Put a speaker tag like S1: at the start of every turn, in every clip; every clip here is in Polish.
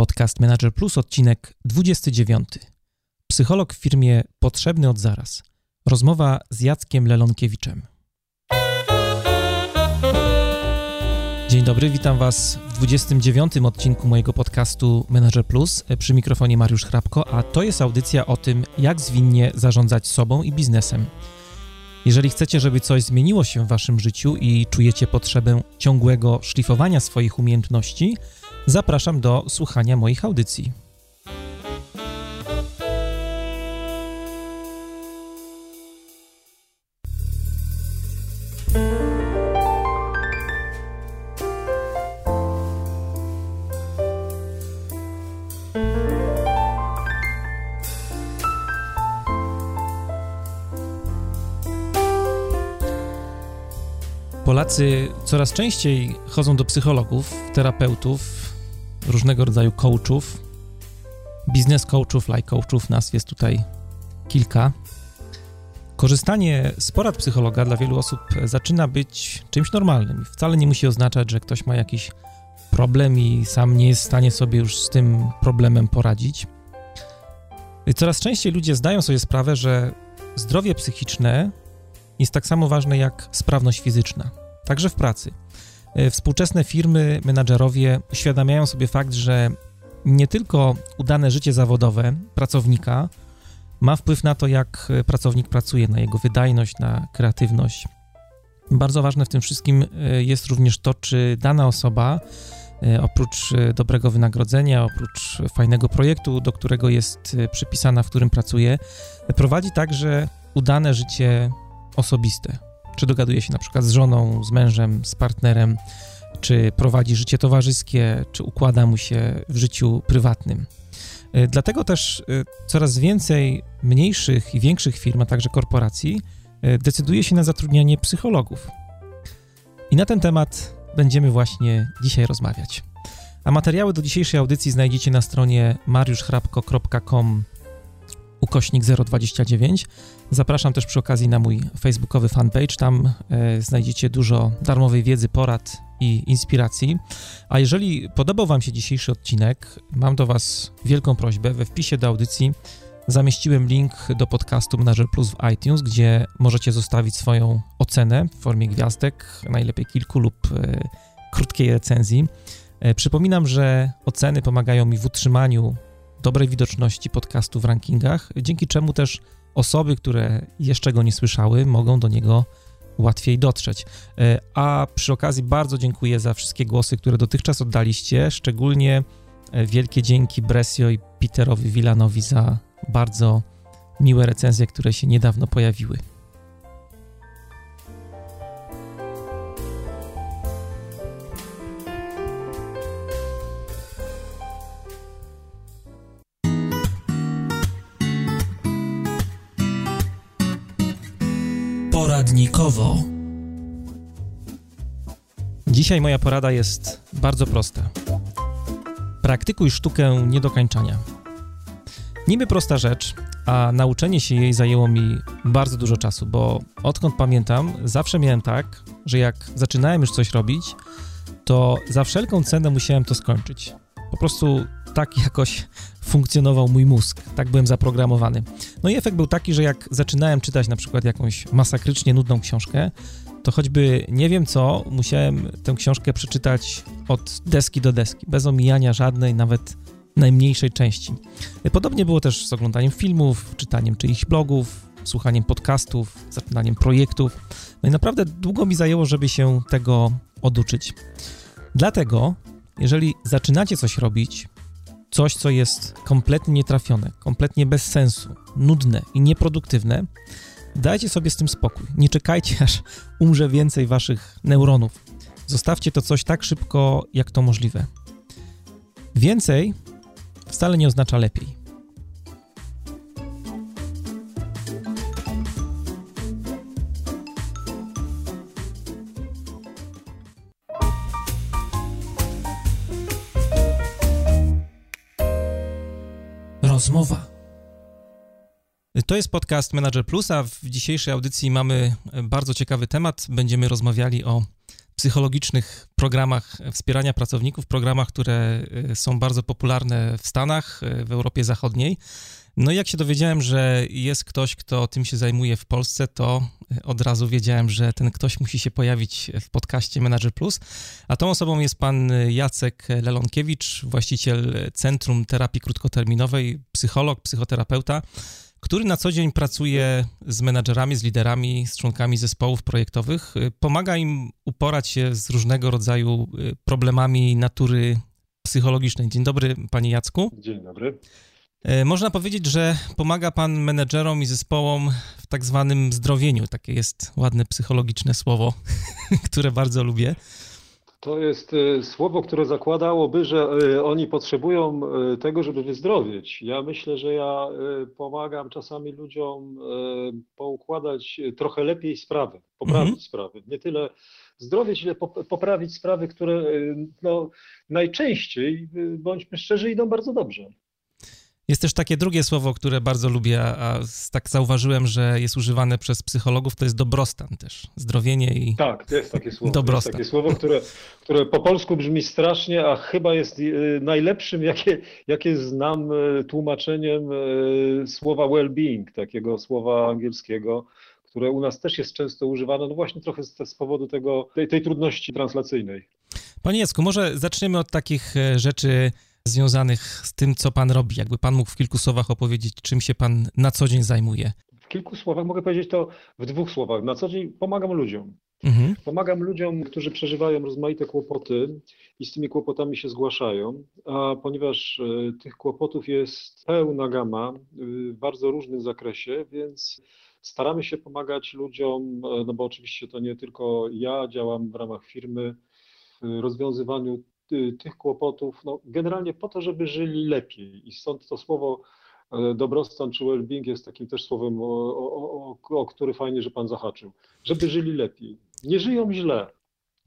S1: Podcast Manager Plus, odcinek 29. Psycholog w firmie Potrzebny od zaraz. Rozmowa z Jackiem Lelonkiewiczem. Dzień dobry, witam Was w 29. odcinku mojego podcastu Manager Plus. Przy mikrofonie Mariusz Hrabko, a to jest audycja o tym, jak zwinnie zarządzać sobą i biznesem. Jeżeli chcecie, żeby coś zmieniło się w Waszym życiu i czujecie potrzebę ciągłego szlifowania swoich umiejętności, zapraszam do słuchania moich audycji. Polacy coraz częściej chodzą do psychologów, terapeutów, różnego rodzaju coachów. Biznes coachów, life coachów, nas jest tutaj kilka. Korzystanie z porad psychologa dla wielu osób zaczyna być czymś normalnym. Wcale nie musi oznaczać, że ktoś ma jakiś problem i sam nie jest w stanie sobie już z tym problemem poradzić. Coraz częściej ludzie zdają sobie sprawę, że zdrowie psychiczne jest tak samo ważne jak sprawność fizyczna, także w pracy. E, współczesne firmy, menadżerowie uświadamiają sobie fakt, że nie tylko udane życie zawodowe pracownika ma wpływ na to, jak pracownik pracuje, na jego wydajność, na kreatywność. Bardzo ważne w tym wszystkim e, jest również to, czy dana osoba e, oprócz dobrego wynagrodzenia, oprócz fajnego projektu, do którego jest przypisana, w którym pracuje, prowadzi także udane życie osobiste. Czy dogaduje się na przykład z żoną, z mężem, z partnerem, czy prowadzi życie towarzyskie, czy układa mu się w życiu prywatnym. E, dlatego też e, coraz więcej mniejszych i większych firm, a także korporacji e, decyduje się na zatrudnianie psychologów. I na ten temat będziemy właśnie dzisiaj rozmawiać. A materiały do dzisiejszej audycji znajdziecie na stronie mariuszchrapko.com ukośnik 029. Zapraszam też przy okazji na mój facebookowy fanpage. Tam e, znajdziecie dużo darmowej wiedzy, porad i inspiracji. A jeżeli podobał Wam się dzisiejszy odcinek, mam do Was wielką prośbę. We wpisie do audycji zamieściłem link do podcastu Manager Plus w iTunes, gdzie możecie zostawić swoją ocenę w formie gwiazdek, najlepiej kilku lub e, krótkiej recenzji. E, przypominam, że oceny pomagają mi w utrzymaniu dobrej widoczności podcastu w rankingach, dzięki czemu też osoby, które jeszcze go nie słyszały, mogą do niego łatwiej dotrzeć. E, a przy okazji bardzo dziękuję za wszystkie głosy, które dotychczas oddaliście, szczególnie e, wielkie dzięki Bresio i Peterowi Villanowi za bardzo miłe recenzje, które się niedawno pojawiły. Poradnikowo. Dzisiaj moja porada jest bardzo prosta. Praktykuj sztukę niedokańczania. Niby prosta rzecz, a nauczenie się jej zajęło mi bardzo dużo czasu, bo odkąd pamiętam, zawsze miałem tak, że jak zaczynałem już coś robić, to za wszelką cenę musiałem to skończyć. Po prostu tak jakoś funkcjonował mój mózg, tak byłem zaprogramowany. No i efekt był taki, że jak zaczynałem czytać na przykład jakąś masakrycznie nudną książkę, to choćby nie wiem co, musiałem tę książkę przeczytać od deski do deski, bez omijania żadnej, nawet najmniejszej części. Podobnie było też z oglądaniem filmów, czytaniem czyichś blogów, słuchaniem podcastów, zaczynaniem projektów. No i naprawdę długo mi zajęło, żeby się tego oduczyć. Dlatego, jeżeli zaczynacie coś robić, coś, co jest kompletnie nietrafione, kompletnie bez sensu, nudne i nieproduktywne, dajcie sobie z tym spokój. Nie czekajcie, aż umrze więcej waszych neuronów. Zostawcie to coś tak szybko, jak to możliwe. Więcej wcale nie oznacza lepiej. Rozmowa. To jest podcast Manager Plus, a w dzisiejszej audycji mamy bardzo ciekawy temat. Będziemy rozmawiali o psychologicznych programach wspierania pracowników, programach, które są bardzo popularne w Stanach, w Europie Zachodniej. No i jak się dowiedziałem, że jest ktoś, kto tym się zajmuje w Polsce, to od razu wiedziałem, że ten ktoś musi się pojawić w podcaście Manager Plus. A tą osobą jest pan Jacek Lelonkiewicz, właściciel Centrum Terapii Krótkoterminowej, psycholog, psychoterapeuta, który na co dzień pracuje z menadżerami, z liderami, z członkami zespołów projektowych. Pomaga im uporać się z różnego rodzaju problemami natury psychologicznej. Dzień dobry, panie Jacku.
S2: Dzień dobry.
S1: E, można powiedzieć, że pomaga Pan menedżerom i zespołom w tak zwanym zdrowieniu. Takie jest ładne psychologiczne słowo, które bardzo lubię.
S2: To jest e, słowo, które zakładałoby, że e, oni potrzebują tego, żeby wyzdrowieć. Ja myślę, że ja pomagam czasami ludziom poukładać trochę lepiej sprawy, poprawić mhm. sprawy. Nie tyle zdrowieć, ile poprawić sprawy, które no, najczęściej, bądźmy szczerzy, idą bardzo dobrze.
S1: Jest też takie drugie słowo, które bardzo lubię, a tak zauważyłem, że jest używane przez psychologów, to jest dobrostan też, zdrowienie i
S2: Tak, jest takie słowo. Dobrostan. Jest takie słowo, które, które po polsku brzmi strasznie, a chyba jest y, najlepszym, jakie, jakie znam y, tłumaczeniem y, słowa well-being, takiego słowa angielskiego, które u nas też jest często używane, no właśnie trochę z, z powodu tego, tej, tej trudności translacyjnej.
S1: Panie Jacku, może zaczniemy od takich e, rzeczy związanych z tym, co pan robi. Jakby pan mógł w kilku słowach opowiedzieć, czym się pan na co dzień zajmuje.
S2: W kilku słowach mogę powiedzieć to w dwóch słowach. Na co dzień pomagam ludziom. Mhm. Pomagam ludziom, którzy przeżywają rozmaite kłopoty i z tymi kłopotami się zgłaszają, a ponieważ e, tych kłopotów jest pełna gama w bardzo różnym zakresie, więc staramy się pomagać ludziom, e, no bo oczywiście to nie tylko ja działam w ramach firmy w rozwiązywaniu tych kłopotów, no, generalnie po to, żeby żyli lepiej. I stąd to słowo e, dobrostan czy well-being jest takim też słowem, o, o, o, o który fajnie, że Pan zahaczył. Żeby żyli lepiej. Nie żyją źle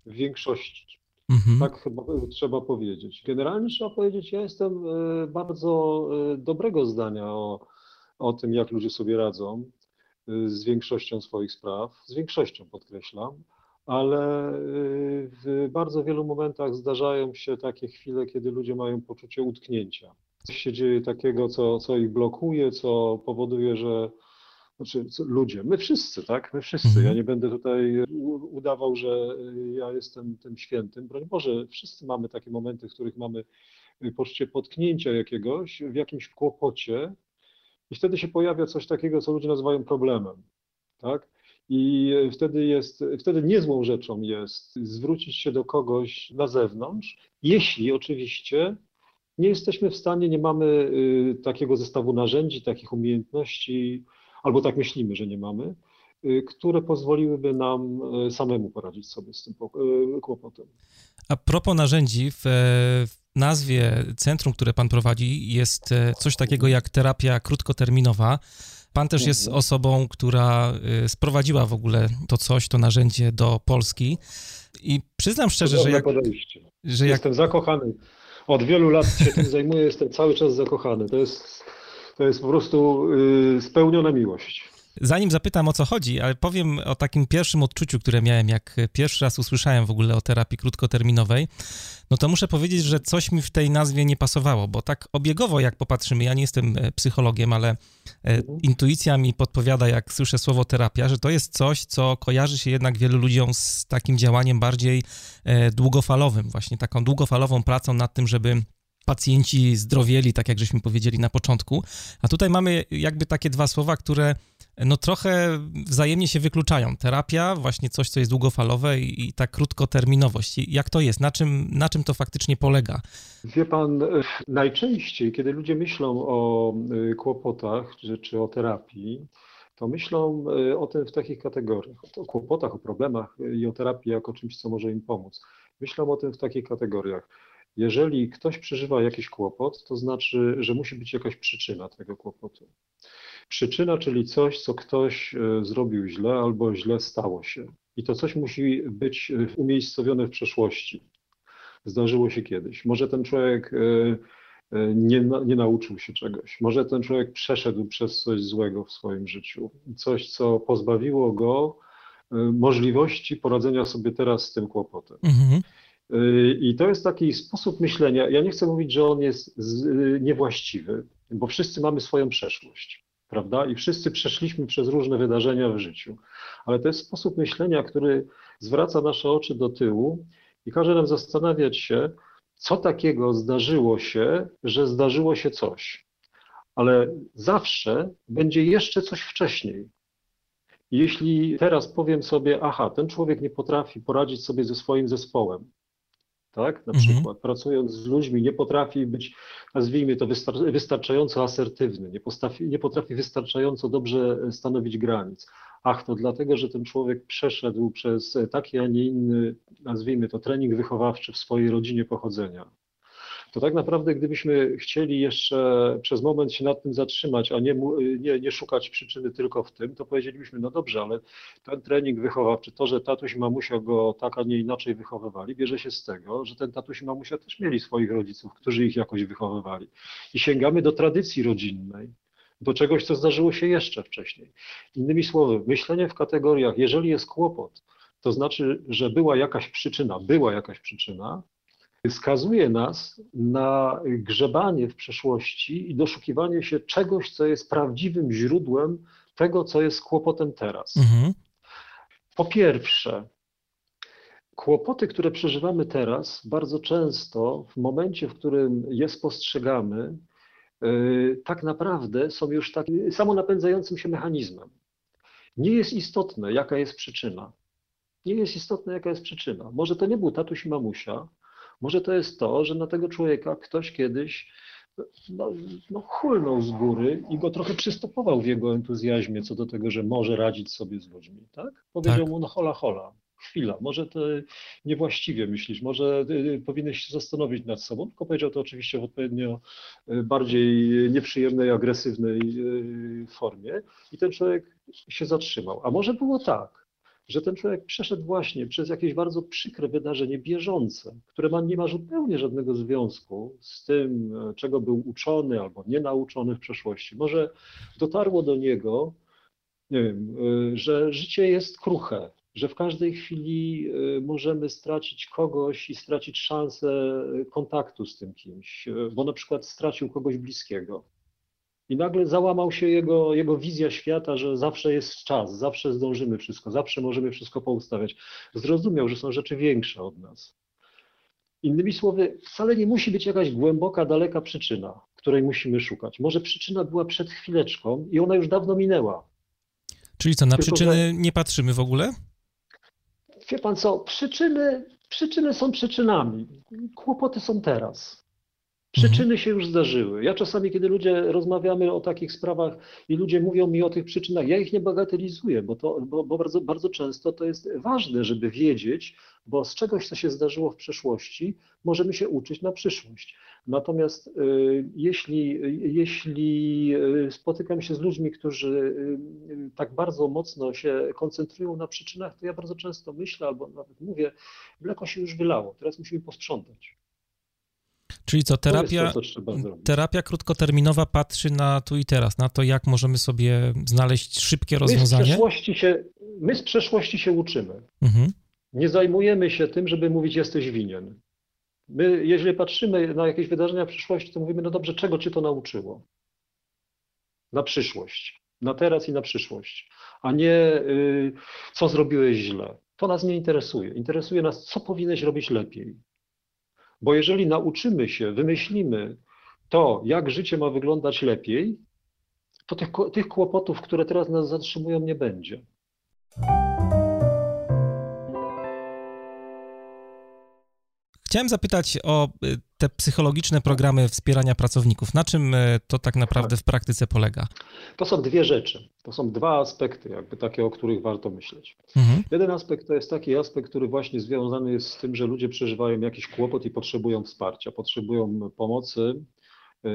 S2: w większości. Mhm. Tak chyba trzeba powiedzieć. Generalnie trzeba powiedzieć, ja jestem e, bardzo e, dobrego zdania o, o tym, jak ludzie sobie radzą z większością swoich spraw, z większością podkreślam ale y, w bardzo wielu momentach zdarzają się takie chwile, kiedy ludzie mają poczucie utknięcia. Coś się dzieje takiego, co, co ich blokuje, co powoduje, że znaczy ludzie, my wszyscy, tak? My wszyscy. Ja mhm. nie będę tutaj udawał, że ja jestem tym świętym. Broń Boże, wszyscy mamy takie momenty, w których mamy poczucie potknięcia jakiegoś, w jakimś kłopocie i wtedy się pojawia coś takiego, co ludzie nazywają problemem, tak? I wtedy jest, wtedy niezłą rzeczą jest zwrócić się do kogoś na zewnątrz, jeśli oczywiście nie jesteśmy w stanie, nie mamy y, takiego zestawu narzędzi, takich umiejętności, albo tak myślimy, że nie mamy, y, które pozwoliłyby nam y, samemu poradzić sobie z tym kłopotem.
S1: A propos narzędzi, w, w nazwie centrum, które Pan prowadzi, jest e, coś takiego jak terapia krótkoterminowa. Pan też jest mhm. osobą, która y, sprowadziła w ogóle to coś, to narzędzie do Polski. I przyznam szczerze, że jak,
S2: że jak... Jestem zakochany. Od wielu lat się tym zajmuję, jestem cały czas zakochany. To jest, to jest po prostu yy, spełniona miłość.
S1: Zanim zapytam o co chodzi, ale powiem o takim pierwszym odczuciu, które miałem, jak pierwszy raz usłyszałem w ogóle o terapii krótkoterminowej, no to muszę powiedzieć, że coś mi w tej nazwie nie pasowało, bo tak obiegowo jak popatrzymy, ja nie jestem e, psychologiem, ale e, mhm. intuicja mi podpowiada, jak słyszę słowo terapia, że to jest coś, co kojarzy się jednak wielu ludziom z takim działaniem bardziej e, długofalowym, właśnie taką długofalową pracą nad tym, żeby pacjenci zdrowieli, tak jak żeśmy powiedzieli na początku. A tutaj mamy jakby takie dwa słowa, które no trochę wzajemnie się wykluczają. Terapia, właśnie coś, co jest długofalowe i, i ta krótkoterminowość. Jak to jest? Na czym, na czym to faktycznie polega?
S2: Wie pan, najczęściej, kiedy ludzie myślą o y, kłopotach czy, czy o terapii, to myślą y, o tym w takich kategoriach, o kłopotach, o problemach i o terapii jako czymś, co może im pomóc. Myślą o tym w takich kategoriach. Jeżeli ktoś przeżywa jakiś kłopot, to znaczy, że musi być jakaś przyczyna tego kłopotu. Przyczyna, czyli coś, co ktoś e, zrobił źle albo źle stało się. I to coś musi być e, umiejscowione w przeszłości. Zdarzyło się kiedyś. Może ten człowiek e, nie, nie nauczył się czegoś. Może ten człowiek przeszedł przez coś złego w swoim życiu. Coś, co pozbawiło go możliwości poradzenia sobie teraz z tym kłopotem. Mhm. I to jest taki sposób myślenia. Ja nie chcę mówić, że on jest niewłaściwy, bo wszyscy mamy swoją przeszłość, prawda? I wszyscy przeszliśmy przez różne wydarzenia w życiu. Ale to jest sposób myślenia, który zwraca nasze oczy do tyłu i każe nam zastanawiać się, co takiego zdarzyło się, że zdarzyło się coś. Ale zawsze będzie jeszcze coś wcześniej. Jeśli teraz powiem sobie, aha, ten człowiek nie potrafi poradzić sobie ze swoim zespołem, tak? Na mhm. przykład pracując z ludźmi nie potrafi być, nazwijmy to, wystar wystarczająco asertywny, nie potrafi, nie potrafi wystarczająco dobrze stanowić granic. Ach, to dlatego, że ten człowiek przeszedł przez taki, a nie inny, nazwijmy to, trening wychowawczy w swojej rodzinie pochodzenia to tak naprawdę gdybyśmy chcieli jeszcze przez moment się nad tym zatrzymać, a nie, nie, nie szukać przyczyny tylko w tym, to powiedzielibyśmy, no dobrze, ale ten trening wychowawczy, to, że tatuś i mamusia go tak, a nie inaczej wychowywali, bierze się z tego, że ten tatuś i mamusia też mieli swoich rodziców, którzy ich jakoś wychowywali. I sięgamy do tradycji rodzinnej, do czegoś, co zdarzyło się jeszcze wcześniej. Innymi słowy, myślenie w kategoriach, jeżeli jest kłopot, to znaczy, że była jakaś przyczyna, była jakaś przyczyna, skazuje nas na grzebanie w przeszłości i doszukiwanie się czegoś, co jest prawdziwym źródłem tego, co jest kłopotem teraz. Mhm. Po pierwsze, kłopoty, które przeżywamy teraz, bardzo często w momencie, w którym je spostrzegamy, yy, tak naprawdę są już takim samonapędzającym się mechanizmem. Nie jest istotne, jaka jest przyczyna. Nie jest istotne, jaka jest przyczyna. Może to nie był tatuś i mamusia, może to jest to, że na tego człowieka ktoś kiedyś no, no, hulnął z góry i go trochę przystopował w jego entuzjazmie co do tego, że może radzić sobie z ludźmi, tak? Powiedział tak. mu, no hola, hola, chwila, może to niewłaściwie myślisz, może y, powinieneś się zastanowić nad sobą, tylko powiedział to oczywiście w odpowiednio y, bardziej nieprzyjemnej, agresywnej y, formie i ten człowiek się zatrzymał. A może było tak, że ten człowiek przeszedł właśnie przez jakieś bardzo przykre wydarzenie bieżące, które ma, nie ma zupełnie żadnego związku z tym, czego był uczony albo nie nauczony w przeszłości. Może dotarło do niego, nie wiem, że życie jest kruche, że w każdej chwili y, możemy stracić kogoś i stracić szansę kontaktu z tym kimś, bo na przykład stracił kogoś bliskiego. I nagle załamał się jego, jego wizja świata, że zawsze jest czas, zawsze zdążymy wszystko, zawsze możemy wszystko poustawiać. Zrozumiał, że są rzeczy większe od nas. Innymi słowy, wcale nie musi być jakaś głęboka, daleka przyczyna, której musimy szukać. Może przyczyna była przed chwileczką i ona już dawno minęła.
S1: Czyli co, na Tylko, przyczyny że... nie patrzymy w ogóle?
S2: Wie pan co, przyczyny, przyczyny są przyczynami. Kłopoty są teraz. Przyczyny mhm. się już zdarzyły. Ja czasami, kiedy ludzie rozmawiamy o takich sprawach i ludzie mówią mi o tych przyczynach, ja ich nie bagatelizuję, bo, to, bo, bo bardzo, bardzo często to jest ważne, żeby wiedzieć, bo z czegoś, co się zdarzyło w przeszłości, możemy się uczyć na przyszłość. Natomiast y, jeśli, jeśli y, spotykam się z ludźmi, którzy y, tak bardzo mocno się koncentrują na przyczynach, to ja bardzo często myślę albo nawet mówię, mleko się już wylało, teraz musimy posprzątać.
S1: Czyli co, terapia, to, terapia krótkoterminowa patrzy na tu i teraz, na to, jak możemy sobie znaleźć szybkie rozwiązanie? My z
S2: przeszłości się, my z przeszłości się uczymy. Mhm. Nie zajmujemy się tym, żeby mówić, jesteś winien. My, jeżeli patrzymy na jakieś wydarzenia w przyszłości, to mówimy, no dobrze, czego cię to nauczyło? Na przyszłość, na teraz i na przyszłość, a nie y, co zrobiłeś źle. To nas nie interesuje. Interesuje nas, co powinieneś robić lepiej. Bo jeżeli nauczymy się, wymyślimy to, jak życie ma wyglądać lepiej, to tych, tych kłopotów, które teraz nas zatrzymują, nie będzie.
S1: Chciałem zapytać o y, te psychologiczne programy wspierania pracowników. Na czym y, to tak naprawdę w praktyce polega?
S2: To są dwie rzeczy. To są dwa aspekty, jakby takie, o których warto myśleć. Mhm. Jeden aspekt to jest taki aspekt, który właśnie związany jest z tym, że ludzie przeżywają jakiś kłopot i potrzebują wsparcia, potrzebują pomocy,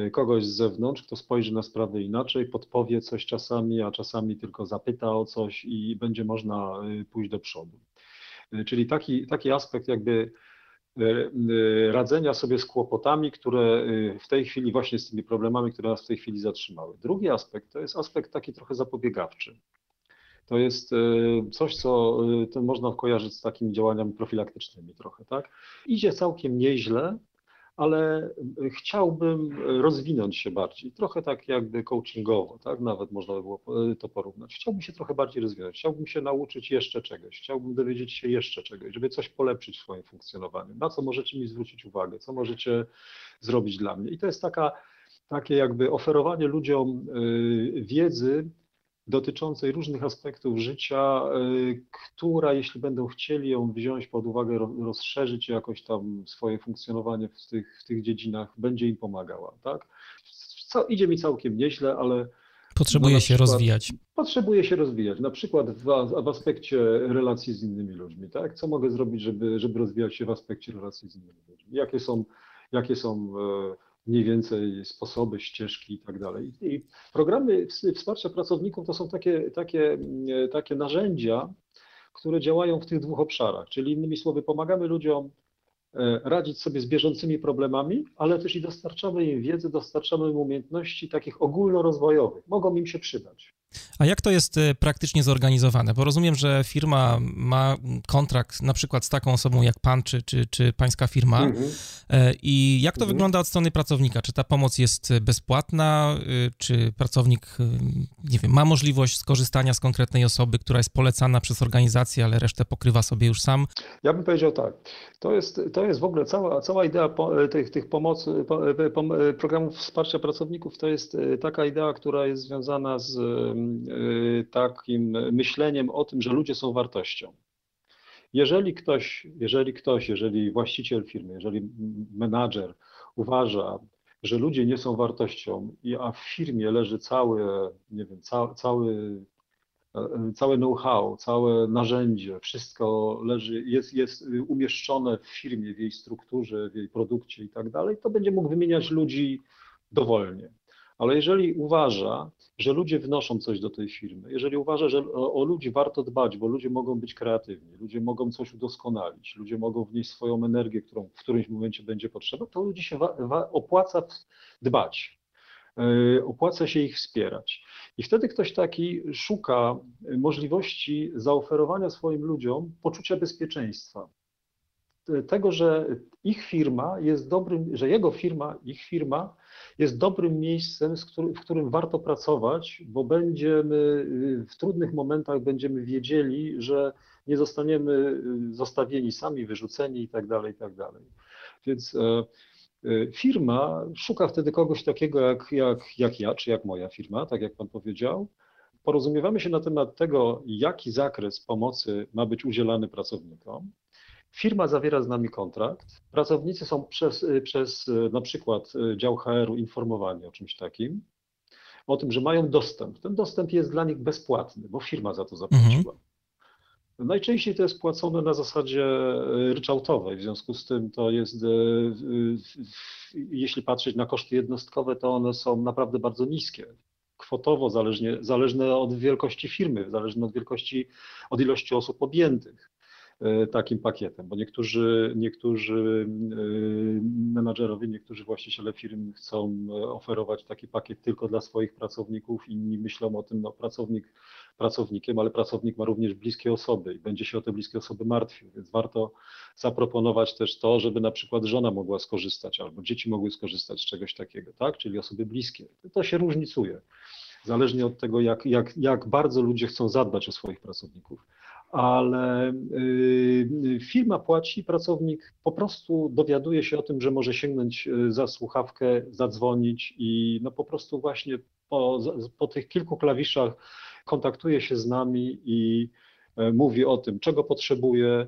S2: y, kogoś z zewnątrz, kto spojrzy na sprawę inaczej, podpowie coś czasami, a czasami tylko zapyta o coś i będzie można pójść do przodu. Czyli taki, taki aspekt jakby E, e, radzenia sobie z kłopotami, które e, w tej chwili, właśnie z tymi problemami, które nas w tej chwili zatrzymały. Drugi aspekt to jest aspekt taki trochę zapobiegawczy. To jest coś, co można kojarzyć z takimi działaniami profilaktycznymi trochę, tak? Idzie całkiem nieźle, ale chciałbym rozwinąć się bardziej, trochę tak jakby coachingowo, tak? Nawet można by było to porównać. Chciałbym się trochę bardziej rozwijać, chciałbym się nauczyć jeszcze czegoś, chciałbym dowiedzieć się jeszcze czegoś, żeby coś polepszyć w swoim funkcjonowaniu. Na co możecie mi zwrócić uwagę, co możecie zrobić dla mnie. I to jest taka, takie jakby oferowanie ludziom y, wiedzy, dotyczącej różnych aspektów życia, y, która, jeśli będą chcieli ją wziąć pod uwagę, rozszerzyć jakoś tam swoje funkcjonowanie w tych, w tych dziedzinach, będzie im pomagała. Tak? Co, idzie mi całkiem nieźle, ale.
S1: Potrzebuje no, się przykład, rozwijać.
S2: Potrzebuje się rozwijać. Na przykład w, w, aspekcie relacji z innymi ludźmi. Tak? Co mogę zrobić, żeby, żeby rozwijać się w aspekcie relacji z innymi ludźmi? Jakie są, jakie są e, mniej więcej sposoby, ścieżki i tak dalej. I programy wsparcia pracowników to są takie, takie, takie narzędzia, które działają w tych dwóch obszarach, czyli innymi słowy pomagamy ludziom e, radzić sobie z bieżącymi problemami, ale też i dostarczamy im wiedzy, dostarczamy im umiejętności takich ogólnorozwojowych. Mogą im się przydać.
S1: A jak to jest e, praktycznie zorganizowane? Bo rozumiem, że firma ma kontrakt na przykład z taką osobą jak pan, czy, czy, czy pańska firma. Mhm. E, I jak to mhm. wygląda od strony pracownika? Czy ta pomoc jest bezpłatna? E, czy pracownik, nie wiem, ma możliwość skorzystania z konkretnej osoby, która jest polecana przez organizację, ale resztę pokrywa sobie już sam?
S2: Ja bym powiedział tak. To jest, to jest w ogóle cała, cała idea tych, tych pomocy, programów wsparcia pracowników, to jest taka idea, która jest związana z Y, takim myśleniem o tym, że ludzie są wartością. Jeżeli ktoś, jeżeli ktoś, jeżeli właściciel firmy, jeżeli menadżer uważa, że ludzie nie są wartością, a w firmie leży cały, nie wiem, ca, cały, e, całe know-how, całe narzędzie, wszystko leży, jest, jest umieszczone w firmie, w jej strukturze, w jej produkcie i tak dalej, to będzie mógł wymieniać ludzi dowolnie. Ale jeżeli uważa, że ludzie wnoszą coś do tej firmy, jeżeli uważa, że o, ludzi warto dbać, bo ludzie mogą być kreatywni, ludzie mogą coś udoskonalić, ludzie mogą wnieść swoją energię, którą w którymś momencie będzie potrzeba, to ludzi się opłaca dbać. Yy, opłaca się ich wspierać. I wtedy ktoś taki szuka możliwości zaoferowania swoim ludziom poczucia bezpieczeństwa. Tego, że ich firma jest dobrym, że jego firma, ich firma jest dobrym miejscem, w którym warto pracować, bo będziemy w trudnych momentach będziemy wiedzieli, że nie zostaniemy zostawieni sami, wyrzuceni i tak dalej, i tak. Więc e, e, firma szuka wtedy kogoś takiego jak, jak, jak ja, czy jak moja firma, tak jak Pan powiedział. Porozumiewamy się na temat tego, jaki zakres pomocy ma być udzielany pracownikom. Firma zawiera z nami kontrakt, pracownicy są przez, przez na przykład dział HR-u informowani o czymś takim, o tym, że mają dostęp. Ten dostęp jest dla nich bezpłatny, bo firma za to zapłaciła. Mhm. Najczęściej to jest płacone na zasadzie ryczałtowej, w związku z tym to jest, jeśli patrzeć na koszty jednostkowe, to one są naprawdę bardzo niskie. Kwotowo zależnie, zależne od wielkości firmy, zależne od wielkości, od ilości osób objętych. E, takim pakietem, bo niektórzy, niektórzy e, menadżerowie, niektórzy właściciele firm chcą e, oferować taki pakiet tylko dla swoich pracowników, inni myślą o tym, no pracownik pracownikiem, ale pracownik ma również bliskie osoby i będzie się o te bliskie osoby martwił, więc warto zaproponować też to, żeby na przykład żona mogła skorzystać albo dzieci mogły skorzystać z czegoś takiego, tak, czyli osoby bliskie. To się różnicuje, zależnie od tego, jak, jak, jak bardzo ludzie chcą zadbać o swoich pracowników ale y, firma płaci, pracownik po prostu dowiaduje się o tym, że może sięgnąć y, za słuchawkę, zadzwonić i no po prostu właśnie po, po tych kilku klawiszach kontaktuje się z nami i e, mówi o tym, czego potrzebuje,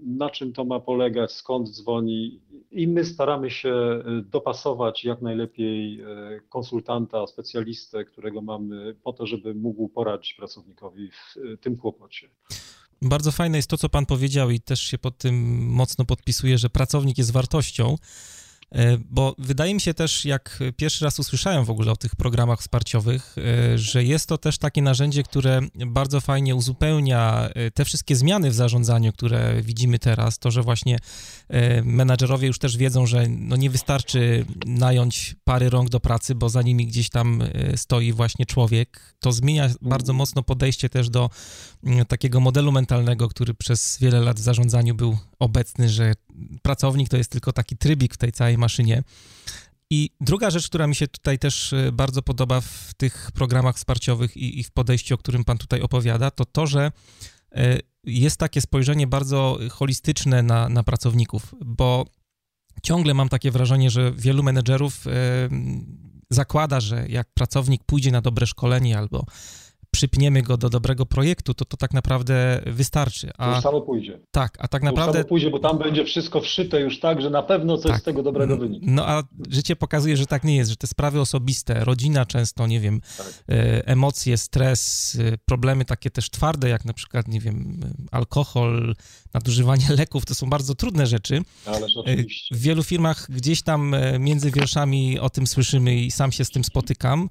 S2: na czym to ma polegać, skąd dzwoni i my staramy się e, dopasować jak najlepiej konsultanta, specjalistę, którego mamy po to, żeby mógł poradzić pracownikowi w tym kłopocie.
S1: Bardzo fajne jest to, co Pan powiedział, i też się pod tym mocno podpisuję, że pracownik jest wartością. E, bo wydaje mi się też, jak pierwszy raz usłyszałem w ogóle o tych programach wsparciowych, e, że jest to też takie narzędzie, które bardzo fajnie uzupełnia e, te wszystkie zmiany w zarządzaniu, które widzimy teraz. To, że właśnie menadżerowie już też wiedzą, że no nie wystarczy nająć pary rąk do pracy, bo za nimi gdzieś tam stoi właśnie człowiek. To zmienia bardzo mocno podejście też do mm, takiego modelu mentalnego, który przez wiele lat w zarządzaniu był obecny, że pracownik to jest tylko taki trybik w tej całej maszynie. I druga rzecz, która mi się tutaj też e, bardzo podoba w tych programach wsparciowych i, i w podejściu, o którym Pan tutaj opowiada, to to, że e, jest takie spojrzenie bardzo holistyczne na, na pracowników, bo ciągle mam takie wrażenie, że wielu menedżerów e, zakłada, że jak pracownik pójdzie na dobre szkolenie albo przypniemy go do dobrego projektu, to to tak naprawdę wystarczy.
S2: A, to już samo pójdzie.
S1: Tak, a tak naprawdę... To
S2: samo pójdzie, bo tam będzie wszystko wszyte już tak, że na pewno coś tak. z tego dobrego wyniknie.
S1: No a życie pokazuje, że tak nie jest, że te sprawy osobiste, rodzina często, nie wiem, tak. E, emocje, stres, e, problemy takie też twarde, jak na przykład, nie wiem, alkohol, nadużywanie leków, to są bardzo trudne rzeczy.
S2: Ależ oczywiście.
S1: W wielu firmach gdzieś tam e, między wierszami o tym słyszymy i sam się z tym spotykam,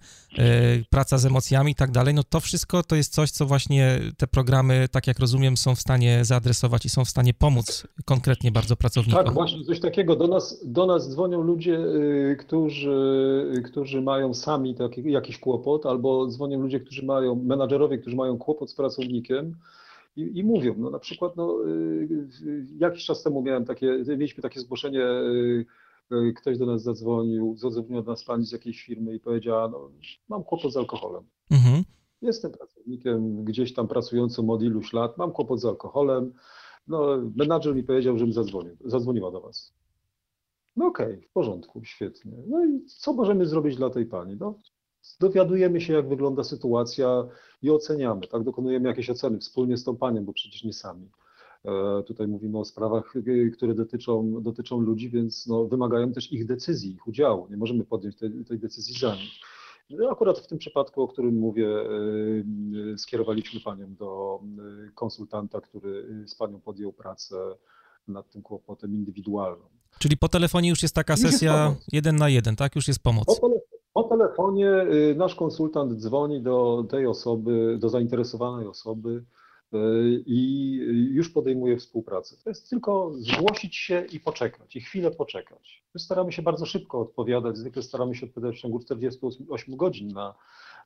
S1: praca z emocjami i tak dalej, no to wszystko to jest coś, co właśnie te programy, tak jak rozumiem, są w stanie zaadresować i są w stanie pomóc konkretnie bardzo pracownikom.
S2: Tak, właśnie coś takiego. Do nas, do nas dzwonią ludzie, y, którzy, y, którzy mają sami taki, jakiś kłopot, albo dzwonią ludzie, którzy mają, menadżerowie, którzy mają kłopot z pracownikiem. I, i, mówią, no na przykład, no, y, jakiś czas temu miałem takie, mieliśmy takie zgłoszenie, ktoś do nas zadzwonił, zadzwoniła do nas pani z jakiejś firmy i powiedziała, no, mam kłopot z alkoholem. Mhm. Jestem pracownikiem gdzieś tam pracującym od iluś lat, mam kłopot z alkoholem. No, menadżer mi powiedział, żebym zadzwonił, zadzwoniła do Was. No okej, okay, w porządku, świetnie. No i co możemy zrobić dla tej pani? No, dowiadujemy się, jak wygląda sytuacja i oceniamy, tak? Dokonujemy jakieś oceny wspólnie z tą panią, bo przecież nie sami. E, tutaj mówimy o sprawach, e, które dotyczą, dotyczą ludzi, więc no, wymagają też ich decyzji, ich udziału. Nie możemy podjąć tej, tej decyzji za nich. Akurat w tym przypadku, o którym mówię, y, skierowaliśmy panią do y, konsultanta, który z panią podjął pracę nad tym kłopotem indywidualną.
S1: Czyli po telefonie już jest taka sesja jest jeden na jeden, tak? Już jest pomoc.
S2: Po, po telefonie y, nasz konsultant dzwoni do tej osoby, do zainteresowanej osoby, i już podejmuje współpracę. To jest tylko zgłosić się i poczekać, i chwilę poczekać. My staramy się bardzo szybko odpowiadać, zwykle staramy się odpowiadać w ciągu 48 godzin na,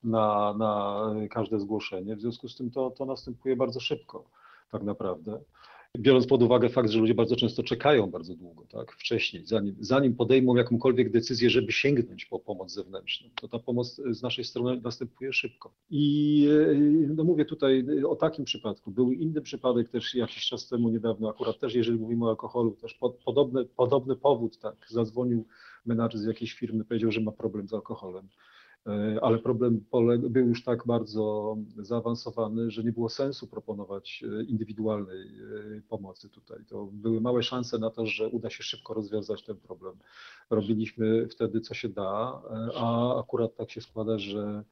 S2: na, na każde zgłoszenie, w związku z tym to, to następuje bardzo szybko tak naprawdę biorąc pod uwagę fakt, że ludzie bardzo często czekają bardzo długo, tak, wcześniej, zanim, zanim podejmą jakąkolwiek decyzję, żeby sięgnąć po pomoc zewnętrzną, to ta pomoc z naszej strony następuje szybko. I no mówię tutaj o takim przypadku. Był inny przypadek też jakiś czas temu niedawno, akurat też jeżeli mówimy o alkoholu, też pod, podobny, podobny powód, tak, zadzwonił menadżer z jakiejś firmy, powiedział, że ma problem z alkoholem. E, ale problem był już tak bardzo zaawansowany, że nie było sensu proponować e, indywidualnej e, pomocy tutaj. To były małe szanse na to, że uda się szybko rozwiązać ten problem. Robiliśmy wtedy co się da, a akurat tak się składa, że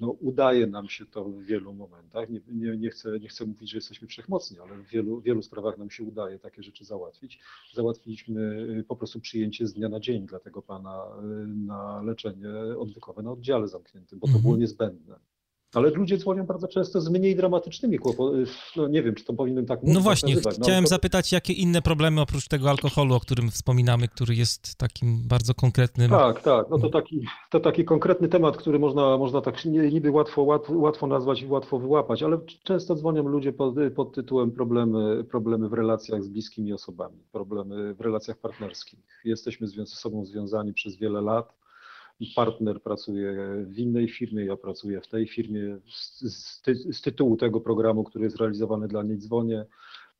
S2: no, udaje nam się to w wielu momentach. Nie, nie, nie, chcę, nie chcę mówić, że jesteśmy wszechmocni, ale w wielu, wielu sprawach nam się udaje takie rzeczy załatwić. Załatwiliśmy y, po prostu przyjęcie z dnia na dzień dla tego pana y, na leczenie odwykowe na oddziale zamkniętym, bo to było mhm. niezbędne. Ale ludzie dzwonią bardzo często z mniej dramatycznymi kłopotami. No nie wiem, czy to powinienem tak mówić.
S1: No właśnie. No, chciałem to... zapytać, jakie inne problemy oprócz tego alkoholu, o którym wspominamy, który jest takim bardzo konkretnym.
S2: Tak, tak. No to taki, to taki konkretny temat, który można, można tak niby łatwo, łatwo, łatwo nazwać i łatwo wyłapać, ale często dzwonią ludzie pod, pod tytułem problemy, problemy w relacjach z bliskimi osobami, problemy w relacjach partnerskich. Jesteśmy ze sobą związani przez wiele lat partner pracuje w innej firmie, ja pracuję w tej firmie z, z, z, tytułu tego programu, który jest realizowany dla niej dzwonię.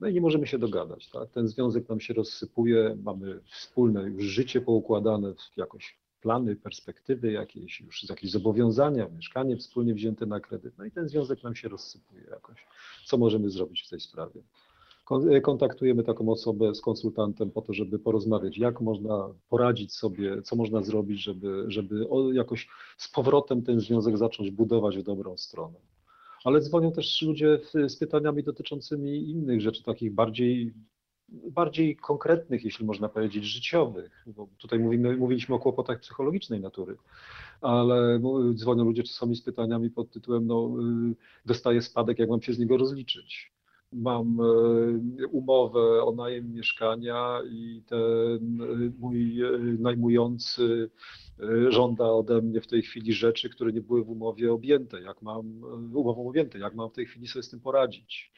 S2: No i nie możemy się dogadać. Tak? Ten związek nam się rozsypuje, mamy wspólne już życie poukładane, jakoś plany, perspektywy jakieś, już jakieś zobowiązania, mieszkanie wspólnie wzięte na kredyt. No i ten związek nam się rozsypuje jakoś. Co możemy zrobić w tej sprawie? Kontaktujemy taką osobę z konsultantem po to, żeby porozmawiać, jak można poradzić sobie, co można zrobić, żeby, żeby jakoś z powrotem ten związek zacząć budować w dobrą stronę. Ale dzwonią też ludzie z pytaniami dotyczącymi innych rzeczy, takich bardziej bardziej konkretnych, jeśli można powiedzieć, życiowych. Bo tutaj mówimy, mówiliśmy o kłopotach psychologicznej natury, ale dzwonią ludzie czasami z pytaniami pod tytułem, no dostaję spadek, jak mam się z niego rozliczyć mam e, umowę o najem mieszkania i ten e, mój e, najmujący żąda ode mnie w tej chwili rzeczy, które nie były w umowie objęte, jak mam umową objęte, jak mam w tej chwili sobie z tym poradzić.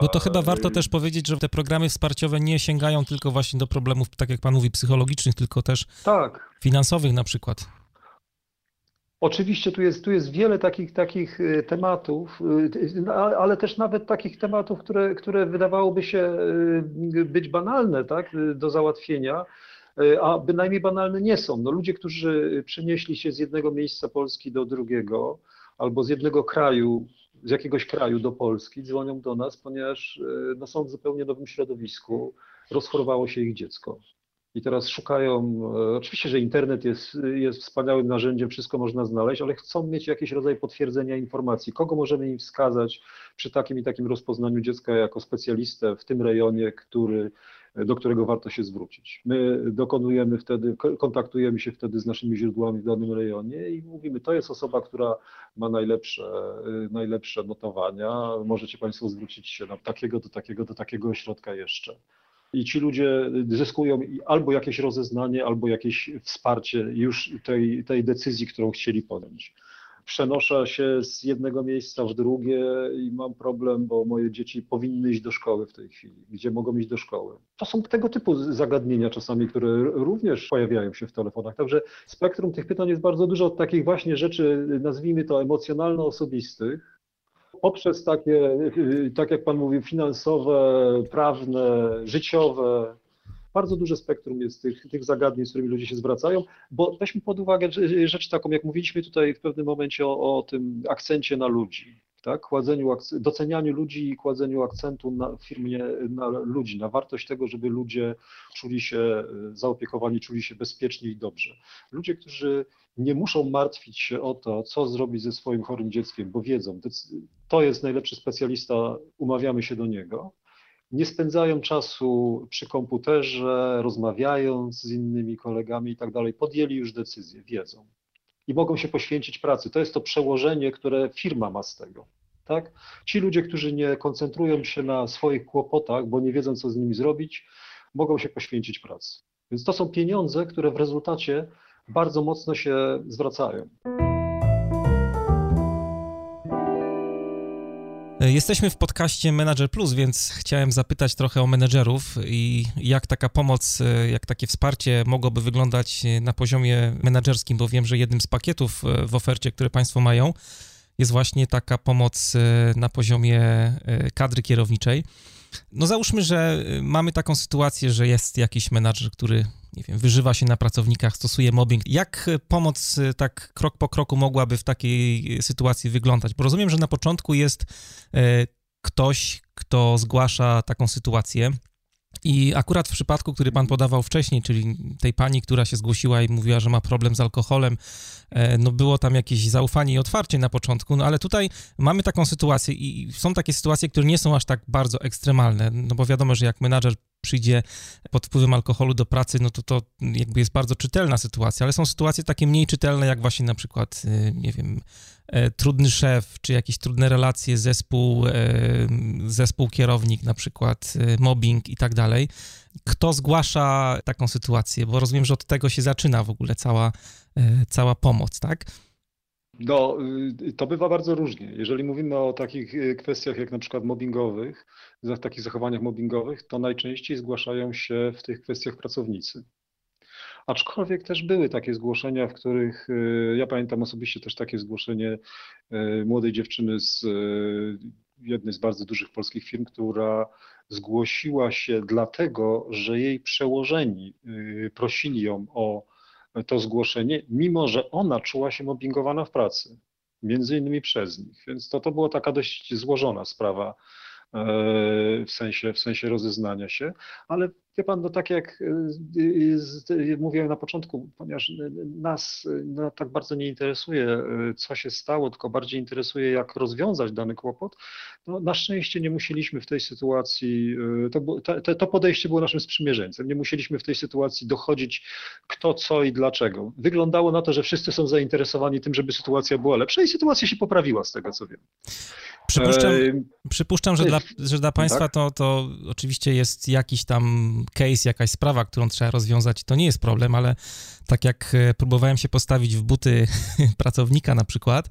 S1: Bo to chyba warto też powiedzieć, że te programy wsparciowe nie sięgają tylko właśnie do problemów, tak jak pan mówi, psychologicznych, tylko też tak. finansowych na przykład.
S2: Oczywiście tu jest, tu jest wiele takich, takich y, tematów, y, ale też nawet takich tematów, które, które wydawałoby się y, być banalne tak, do załatwienia, a bynajmniej banalne nie są. No, ludzie, którzy przenieśli się z jednego miejsca Polski do drugiego albo z jednego kraju, z jakiegoś kraju do Polski, dzwonią do nas, ponieważ no, są w zupełnie nowym środowisku, rozchorowało się ich dziecko i teraz szukają, e, oczywiście, że internet jest, jest wspaniałym narzędziem, wszystko można znaleźć, ale chcą mieć jakiś rodzaj potwierdzenia informacji. Kogo możemy im wskazać przy takim i takim rozpoznaniu dziecka jako specjalistę w tym rejonie, który, do którego warto się zwrócić. My dokonujemy wtedy, kontaktujemy się wtedy z naszymi źródłami w danym rejonie i mówimy, to jest osoba, która ma najlepsze, najlepsze notowania, możecie Państwo zwrócić się na takiego do takiego do takiego ośrodka jeszcze i ci ludzie zyskują albo jakieś rozeznanie, albo jakieś wsparcie już tej, tej decyzji, którą chcieli podjąć. Przenoszę się z jednego miejsca w drugie i mam problem, bo moje dzieci powinny iść do szkoły w tej chwili. Gdzie mogą iść do szkoły? To są tego typu zagadnienia czasami, które również pojawiają się w telefonach. Także spektrum tych pytań jest bardzo dużo od takich właśnie rzeczy, nazwijmy to emocjonalno-osobistych, poprzez takie, tak jak Pan mówił, finansowe, prawne, życiowe, bardzo duże spektrum jest tych, tych zagadnień, z którymi ludzie się zwracają, bo weźmy pod uwagę rzecz taką, jak mówiliśmy tutaj w pewnym momencie o, o tym akcencie na ludzi, tak? kładzeniu, docenianiu ludzi i kładzeniu akcentu na firmie na ludzi, na wartość tego, żeby ludzie czuli się zaopiekowani, czuli się bezpiecznie i dobrze. Ludzie, którzy nie muszą martwić się o to, co zrobić ze swoim chorym dzieckiem, bo wiedzą, to jest najlepszy specjalista, umawiamy się do niego. Nie spędzają czasu przy komputerze, rozmawiając z innymi kolegami i tak dalej. Podjęli już decyzję, wiedzą i mogą się poświęcić pracy. To jest to przełożenie, które firma ma z tego. Tak? Ci ludzie, którzy nie koncentrują się na swoich kłopotach, bo nie wiedzą, co z nimi zrobić, mogą się poświęcić pracy. Więc to są pieniądze, które w rezultacie bardzo mocno się zwracają.
S1: Jesteśmy w podcaście Manager Plus, więc chciałem zapytać trochę o menedżerów i jak taka pomoc, jak takie wsparcie mogłoby wyglądać na poziomie menedżerskim, bo wiem, że jednym z pakietów w ofercie, które Państwo mają, jest właśnie taka pomoc na poziomie kadry kierowniczej. No załóżmy, że mamy taką sytuację, że jest jakiś menadżer, który nie wiem, wyżywa się na pracownikach, stosuje mobbing. Jak pomoc y, tak krok po kroku mogłaby w takiej sytuacji wyglądać? Bo rozumiem, że na początku jest y, ktoś, kto zgłasza taką sytuację. I akurat w przypadku, który pan podawał wcześniej, czyli tej pani, która się zgłosiła i mówiła, że ma problem z alkoholem, e, no było tam jakieś zaufanie i otwarcie na początku, no ale tutaj mamy taką sytuację i są takie sytuacje, które nie są aż tak bardzo ekstremalne, no bo wiadomo, że jak menadżer przyjdzie pod wpływem alkoholu do pracy, no to to jakby jest bardzo czytelna sytuacja, ale są sytuacje takie mniej czytelne, jak właśnie na przykład, y, nie wiem, trudny szef, czy jakieś trudne relacje, zespół, e, zespół kierownik na przykład, e, mobbing i tak dalej. Kto zgłasza taką sytuację? Bo rozumiem, że od tego się zaczyna w ogóle cała, cała pomoc, tak?
S2: No, y, to bywa bardzo różnie. Jeżeli mówimy o takich y, kwestiach jak na przykład mobbingowych, takich zachowaniach mobbingowych, to najczęściej zgłaszają się w tych kwestiach pracownicy. Aczkolwiek też były takie zgłoszenia, w których y, ja pamiętam osobiście też takie zgłoszenie młodej dziewczyny z jednej z bardzo dużych polskich firm, która zgłosiła się dlatego, że jej przełożeni prosili ją o to zgłoszenie, mimo że ona czuła się mobbingowana w pracy, między innymi przez nich. Więc to, to była taka dość złożona sprawa e, w sensie, w sensie rozeznania się, ale Wie pan, no tak jak y, y, mówiłem na początku, ponieważ nas no, tak bardzo nie interesuje, co się stało, tylko bardziej interesuje, jak rozwiązać dany kłopot, no, na szczęście nie musieliśmy w tej sytuacji, to, to, podejście było naszym sprzymierzeńcem, nie musieliśmy w tej sytuacji dochodzić kto, co i dlaczego. Wyglądało na to, że wszyscy są zainteresowani tym, żeby sytuacja była lepsza i sytuacja się poprawiła z tego, co wiem.
S1: Przypuszczam, przypuszczam że, dla, że dla Państwa tak? to, to oczywiście jest jakiś tam case, jakaś sprawa, którą trzeba rozwiązać, to nie jest problem, ale tak jak e, próbowałem się postawić w buty pracownika na przykład,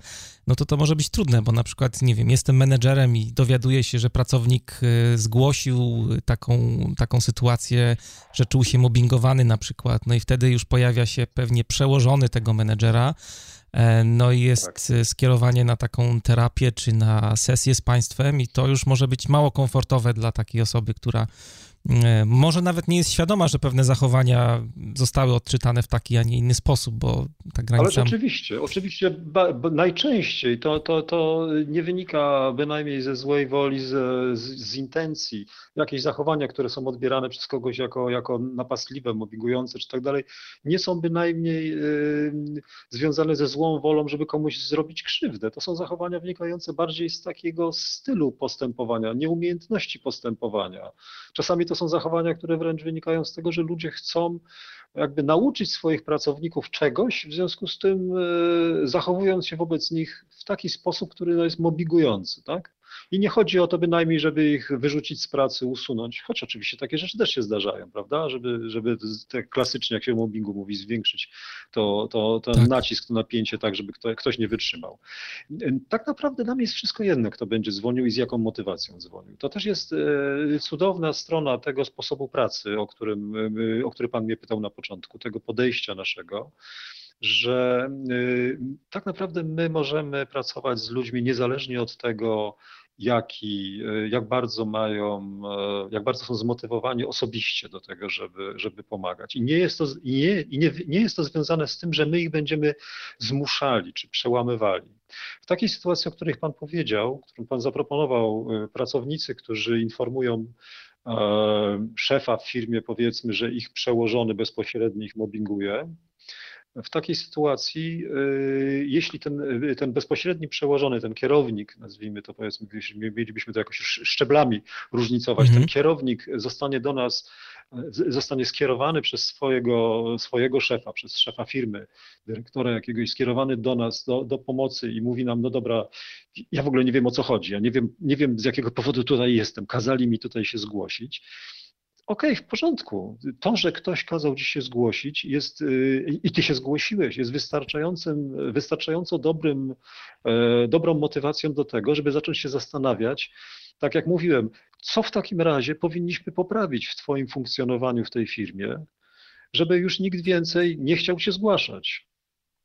S1: no to to może być trudne, bo na przykład, nie wiem, jestem menedżerem i dowiaduję się, że pracownik e, zgłosił taką, taką sytuację, że czuł się mobbingowany na przykład, no i wtedy już pojawia się pewnie przełożony tego menedżera, E, no i jest tak. skierowanie na taką terapię czy na sesję z państwem i to już może być mało komfortowe dla takiej osoby, która może nawet nie jest świadoma, że pewne zachowania zostały odczytane w taki, a nie inny sposób, bo ta granica...
S2: Ale oczywiście, oczywiście najczęściej to, to, to nie wynika bynajmniej ze złej woli, z, z, z, intencji. Jakieś zachowania, które są odbierane przez kogoś jako, jako napastliwe, mobbingujące czy tak dalej, nie są bynajmniej y, związane ze złą wolą, żeby komuś zrobić krzywdę. To są zachowania wynikające bardziej z takiego stylu postępowania, nieumiejętności postępowania. Czasami to są zachowania, które wręcz wynikają z tego, że ludzie chcą jakby nauczyć swoich pracowników czegoś, w związku z tym e, zachowując się wobec nich w taki sposób, który jest mobigujący, tak? I nie chodzi o to bynajmniej, żeby ich wyrzucić z pracy, usunąć, choć oczywiście takie rzeczy też się zdarzają, prawda? Żeby, żeby te klasycznie, jak się o mobbingu mówi, zwiększyć to, to, ten tak. nacisk, to napięcie tak, żeby kto, ktoś nie wytrzymał. Tak naprawdę nam jest wszystko jedno, kto będzie dzwonił i z jaką motywacją dzwonił. To też jest e, cudowna strona tego sposobu pracy, o którym, e, o który Pan mnie pytał na początku, tego podejścia naszego że y, tak naprawdę my możemy pracować z ludźmi niezależnie od tego, jaki, y, jak bardzo mają, y, jak bardzo są zmotywowani osobiście do tego, żeby, żeby pomagać. I, nie jest, to, nie, i nie, nie jest to związane z tym, że my ich będziemy zmuszali czy przełamywali. W takiej sytuacji, o której Pan powiedział, którą Pan zaproponował, pracownicy, którzy informują szefa w firmie, powiedzmy, że ich przełożony bezpośrednio ich mobbinguje, w takiej sytuacji, y, jeśli ten, y, ten bezpośredni przełożony, ten kierownik, nazwijmy to powiedzmy, mielibyśmy to jakoś szczeblami różnicować, ten mhm. kierownik zostanie do nas, zostanie skierowany przez swojego, swojego szefa, przez szefa firmy, dyrektora jakiegoś, skierowany do nas, do, do pomocy i mówi nam, no dobra, ja w ogóle nie wiem o co chodzi, ja nie wiem, nie wiem z jakiego powodu tutaj jestem, kazali mi tutaj się zgłosić okej, okay, w porządku. To, że ktoś kazał ci się zgłosić jest, y, i ty się zgłosiłeś, jest wystarczającym, wystarczająco dobrym, e, dobrą motywacją do tego, żeby zacząć się zastanawiać, tak jak mówiłem, co w takim razie powinniśmy poprawić w twoim funkcjonowaniu w tej firmie, żeby już nikt więcej nie chciał się zgłaszać.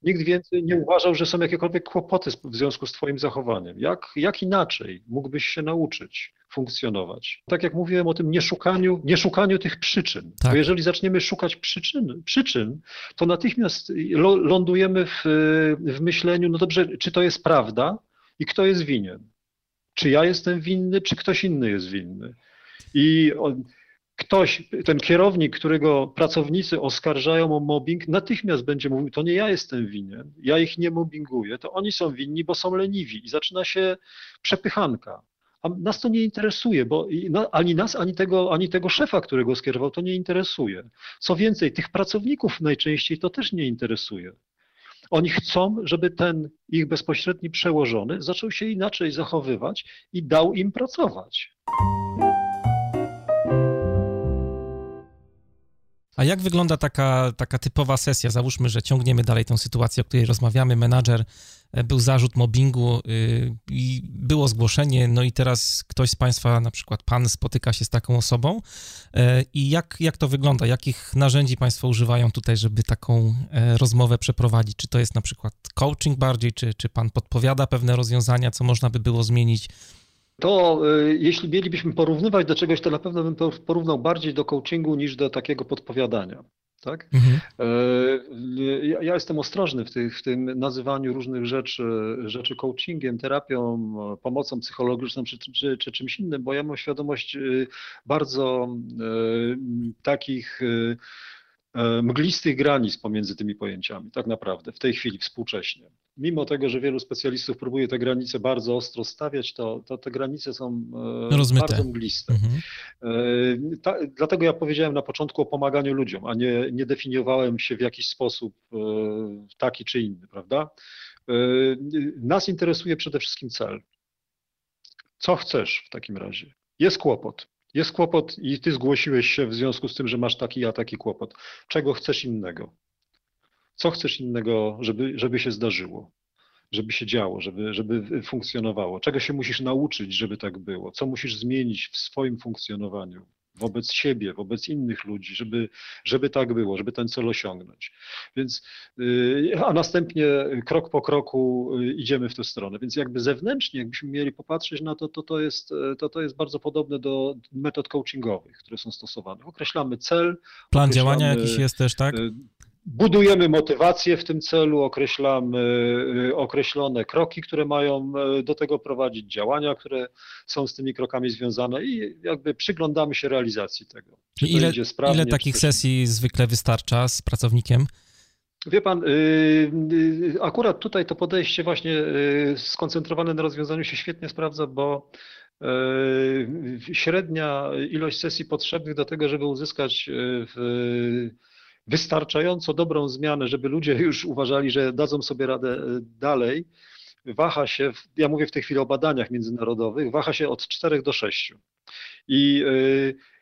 S2: Nikt więcej nie uważał, że są jakiekolwiek kłopoty w związku z Twoim zachowaniem. Jak, jak inaczej mógłbyś się nauczyć funkcjonować? Tak jak mówiłem o tym nieszukaniu, nieszukaniu tych przyczyn. Tak. Bo jeżeli zaczniemy szukać przyczyn, przyczyn to natychmiast lądujemy w, w myśleniu, no dobrze, czy to jest prawda i kto jest winien? Czy ja jestem winny, czy ktoś inny jest winny? I ktoś, ten kierownik, którego pracownicy oskarżają o mobbing, natychmiast będzie mówił, to nie ja jestem winien, ja ich nie mobbinguję, to oni są winni, bo są leniwi i zaczyna się przepychanka. A nas to nie interesuje, bo ani nas, ani tego, ani tego szefa, którego skierował, to nie interesuje. Co więcej, tych pracowników najczęściej to też nie interesuje. Oni chcą, żeby ten ich bezpośredni przełożony zaczął się inaczej zachowywać i dał im pracować.
S1: A jak wygląda taka, taka typowa sesja? Załóżmy, że ciągniemy dalej tę sytuację, o której rozmawiamy. Menadżer, e, był zarzut mobbingu yy, i było zgłoszenie, no i teraz ktoś z Państwa, na przykład Pan, spotyka się z taką osobą. Yy, I jak, jak to wygląda? Jakich narzędzi Państwo używają tutaj, żeby taką yy, rozmowę przeprowadzić? Czy to jest na przykład coaching bardziej, czy, czy Pan podpowiada pewne rozwiązania, co można by było zmienić?
S2: To y, jeśli mielibyśmy porównywać do czegoś, to na pewno bym porównał bardziej do coachingu niż do takiego podpowiadania. Tak? Mhm. E, ja, ja, jestem ostrożny w, tych, w tym nazywaniu różnych rzeczy, rzeczy coachingiem, terapią, pomocą psychologiczną czy, czy, czy czymś innym, bo ja mam świadomość bardzo e, takich E, mglistych granic pomiędzy tymi pojęciami, tak naprawdę, w tej chwili, współcześnie. Mimo tego, że wielu specjalistów próbuje te granice bardzo ostro stawiać, to, to te granice są e, Rozmyte. bardzo mgliste. Mhm. E, ta, dlatego ja powiedziałem na początku o pomaganiu ludziom, a nie, nie definiowałem się w jakiś sposób taki czy inny, prawda? Nas interesuje przede wszystkim cel. Co chcesz w takim razie? Jest kłopot. Jest kłopot i ty zgłosiłeś się w związku z tym, że masz taki a taki kłopot. Czego chcesz innego? Co chcesz innego, żeby, żeby się zdarzyło? Żeby się działo, żeby, żeby funkcjonowało? Czego się musisz nauczyć, żeby tak było? Co musisz zmienić w swoim funkcjonowaniu? Wobec siebie, wobec innych ludzi, żeby, żeby tak było, żeby ten cel osiągnąć. Więc, y, a następnie krok po kroku y, idziemy w tę stronę. Więc jakby zewnętrznie, jakbyśmy mieli popatrzeć na to, to to jest, to, to jest bardzo podobne do metod coachingowych, które są stosowane. Określamy cel.
S1: Plan działania jakiś jest też, tak?
S2: Budujemy motywację w tym celu, określamy y, określone kroki, które mają y, do tego prowadzić, działania, które są z tymi krokami związane i jakby przyglądamy się realizacji tego.
S1: Czy ile, ile takich sesji zwykle wystarcza z pracownikiem?
S2: Wie pan, y, akurat tutaj to podejście właśnie skoncentrowane na rozwiązaniu się świetnie sprawdza, bo średnia ilość sesji potrzebnych do tego, żeby uzyskać w wystarczająco dobrą zmianę, żeby ludzie już uważali, że dadzą sobie radę e, dalej, waha się, ja mówię w tej chwili o badaniach międzynarodowych, waha się od 4 do 6. I e,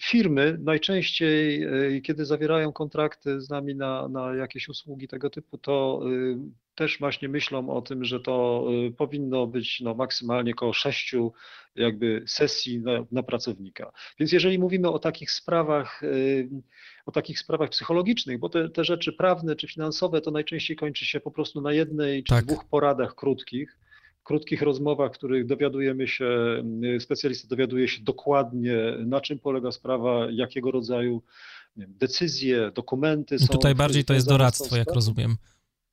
S2: firmy najczęściej, kiedy zawierają kontrakty z nami na, na jakieś usługi tego typu, to też właśnie myślą o tym, że to powinno być no, maksymalnie około sześciu jakby sesji na, na pracownika. Więc jeżeli mówimy o takich sprawach, o takich sprawach psychologicznych, bo te, te rzeczy prawne czy finansowe to najczęściej kończy się po prostu na jednej czy tak. dwóch poradach krótkich, krótkich rozmowach, w których dowiadujemy się, specjalista dowiaduje się dokładnie, na czym polega sprawa, jakiego rodzaju wiem, decyzje, dokumenty
S1: są. Tutaj bardziej to jest doradztwo, jak rozumiem.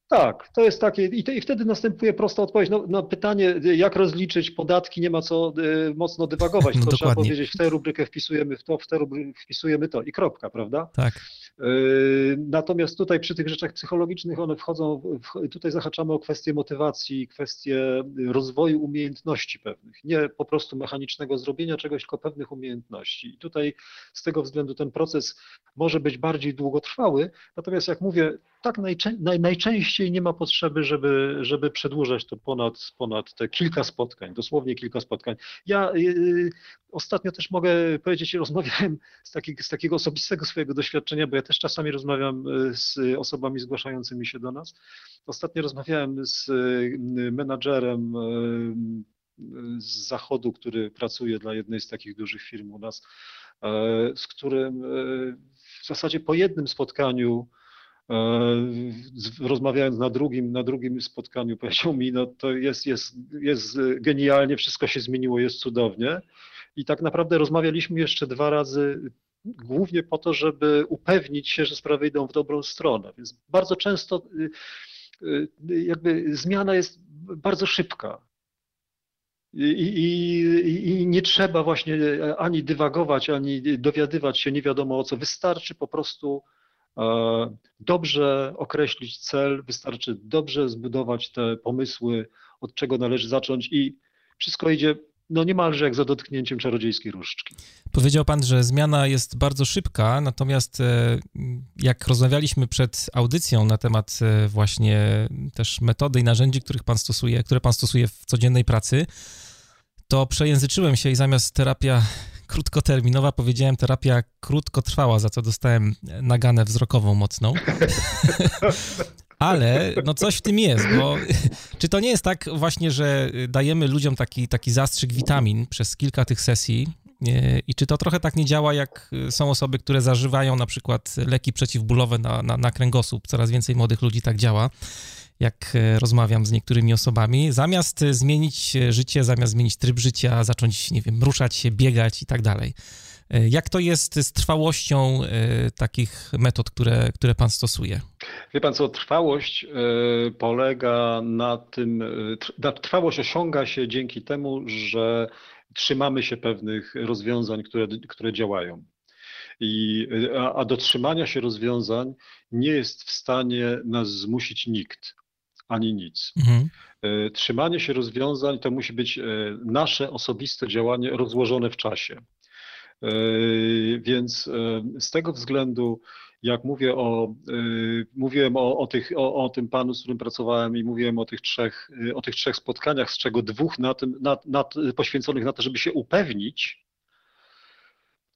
S2: Tak, to jest takie i, te, i wtedy następuje prosta odpowiedź. No, no, pytanie, jak rozliczyć podatki, nie ma co y, mocno dywagować, no, tylko trzeba powiedzieć, w tę rubrykę wpisujemy w to, w tę rubrykę wpisujemy to i kropka, prawda?
S1: Tak.
S2: Y, natomiast tutaj przy tych rzeczach psychologicznych one wchodzą, tutaj zahaczamy o kwestie motywacji, kwestie rozwoju umiejętności pewnych, nie po prostu mechanicznego zrobienia czegoś, tylko pewnych umiejętności. I tutaj z tego względu ten proces może być bardziej długotrwały, natomiast jak mówię, tak najczę naj, najczęściej nie ma potrzeby, żeby, żeby przedłużać to ponad, ponad te kilka spotkań, dosłownie kilka spotkań. Ja y, ostatnio też mogę powiedzieć, rozmawiałem z, taki, z takiego osobistego swojego doświadczenia, bo ja też czasami rozmawiam y, z osobami zgłaszającymi się do nas. Ostatnio rozmawiałem z y, menadżerem z zachodu, który pracuje dla jednej z takich dużych firm u nas, z którym w zasadzie po jednym spotkaniu rozmawiając na drugim, na drugim spotkaniu, powiedział mi, no to jest, jest, jest genialnie, wszystko się zmieniło, jest cudownie. I tak naprawdę rozmawialiśmy jeszcze dwa razy, głównie po to, żeby upewnić się, że sprawy idą w dobrą stronę. Więc bardzo często y, y, jakby zmiana jest bardzo szybka. I, i, I, nie trzeba właśnie ani dywagować, ani dowiadywać się nie wiadomo o co. Wystarczy po prostu E, dobrze określić cel, wystarczy dobrze zbudować te pomysły, od czego należy zacząć i wszystko idzie no niemalże jak za dotknięciem czarodziejskiej różdżki.
S1: Powiedział pan, że zmiana jest bardzo szybka, natomiast e, jak rozmawialiśmy przed audycją na temat e, właśnie też metody i narzędzi, których pan stosuje, które pan stosuje w codziennej pracy, to przejęzyczyłem się i zamiast terapia krótkoterminowa, powiedziałem terapia krótkotrwała, za co dostałem naganę wzrokową mocną. Ale no coś w tym jest, bo czy to nie jest tak właśnie, że dajemy ludziom taki, taki zastrzyk witamin przez kilka tych sesji i czy to trochę tak nie działa, jak są osoby, które zażywają na przykład leki przeciwbólowe na, na, na kręgosłup? Coraz więcej młodych ludzi tak działa jak e, rozmawiam z niektórymi osobami, zamiast e, zmienić e, życie, zamiast zmienić tryb życia, zacząć, nie wiem, ruszać się, biegać i tak dalej. Jak to jest z trwałością takich metod, które, które pan stosuje?
S2: Wie pan co, trwałość polega na tym, trwałość osiąga się dzięki temu, że trzymamy się pewnych rozwiązań, które, które działają. I, a, a do trzymania się rozwiązań nie jest w stanie nas zmusić nikt, ani nic. Mhm. E, trzymanie się rozwiązań to musi być e, nasze osobiste działanie rozłożone w czasie. E, więc z tego względu, jak mówię o, mówiłem o, o, tych, o, o, tym panu, z którym pracowałem i mówiłem o tych trzech, o tych trzech spotkaniach, z czego dwóch na tym, na, na, poświęconych na to, żeby się upewnić,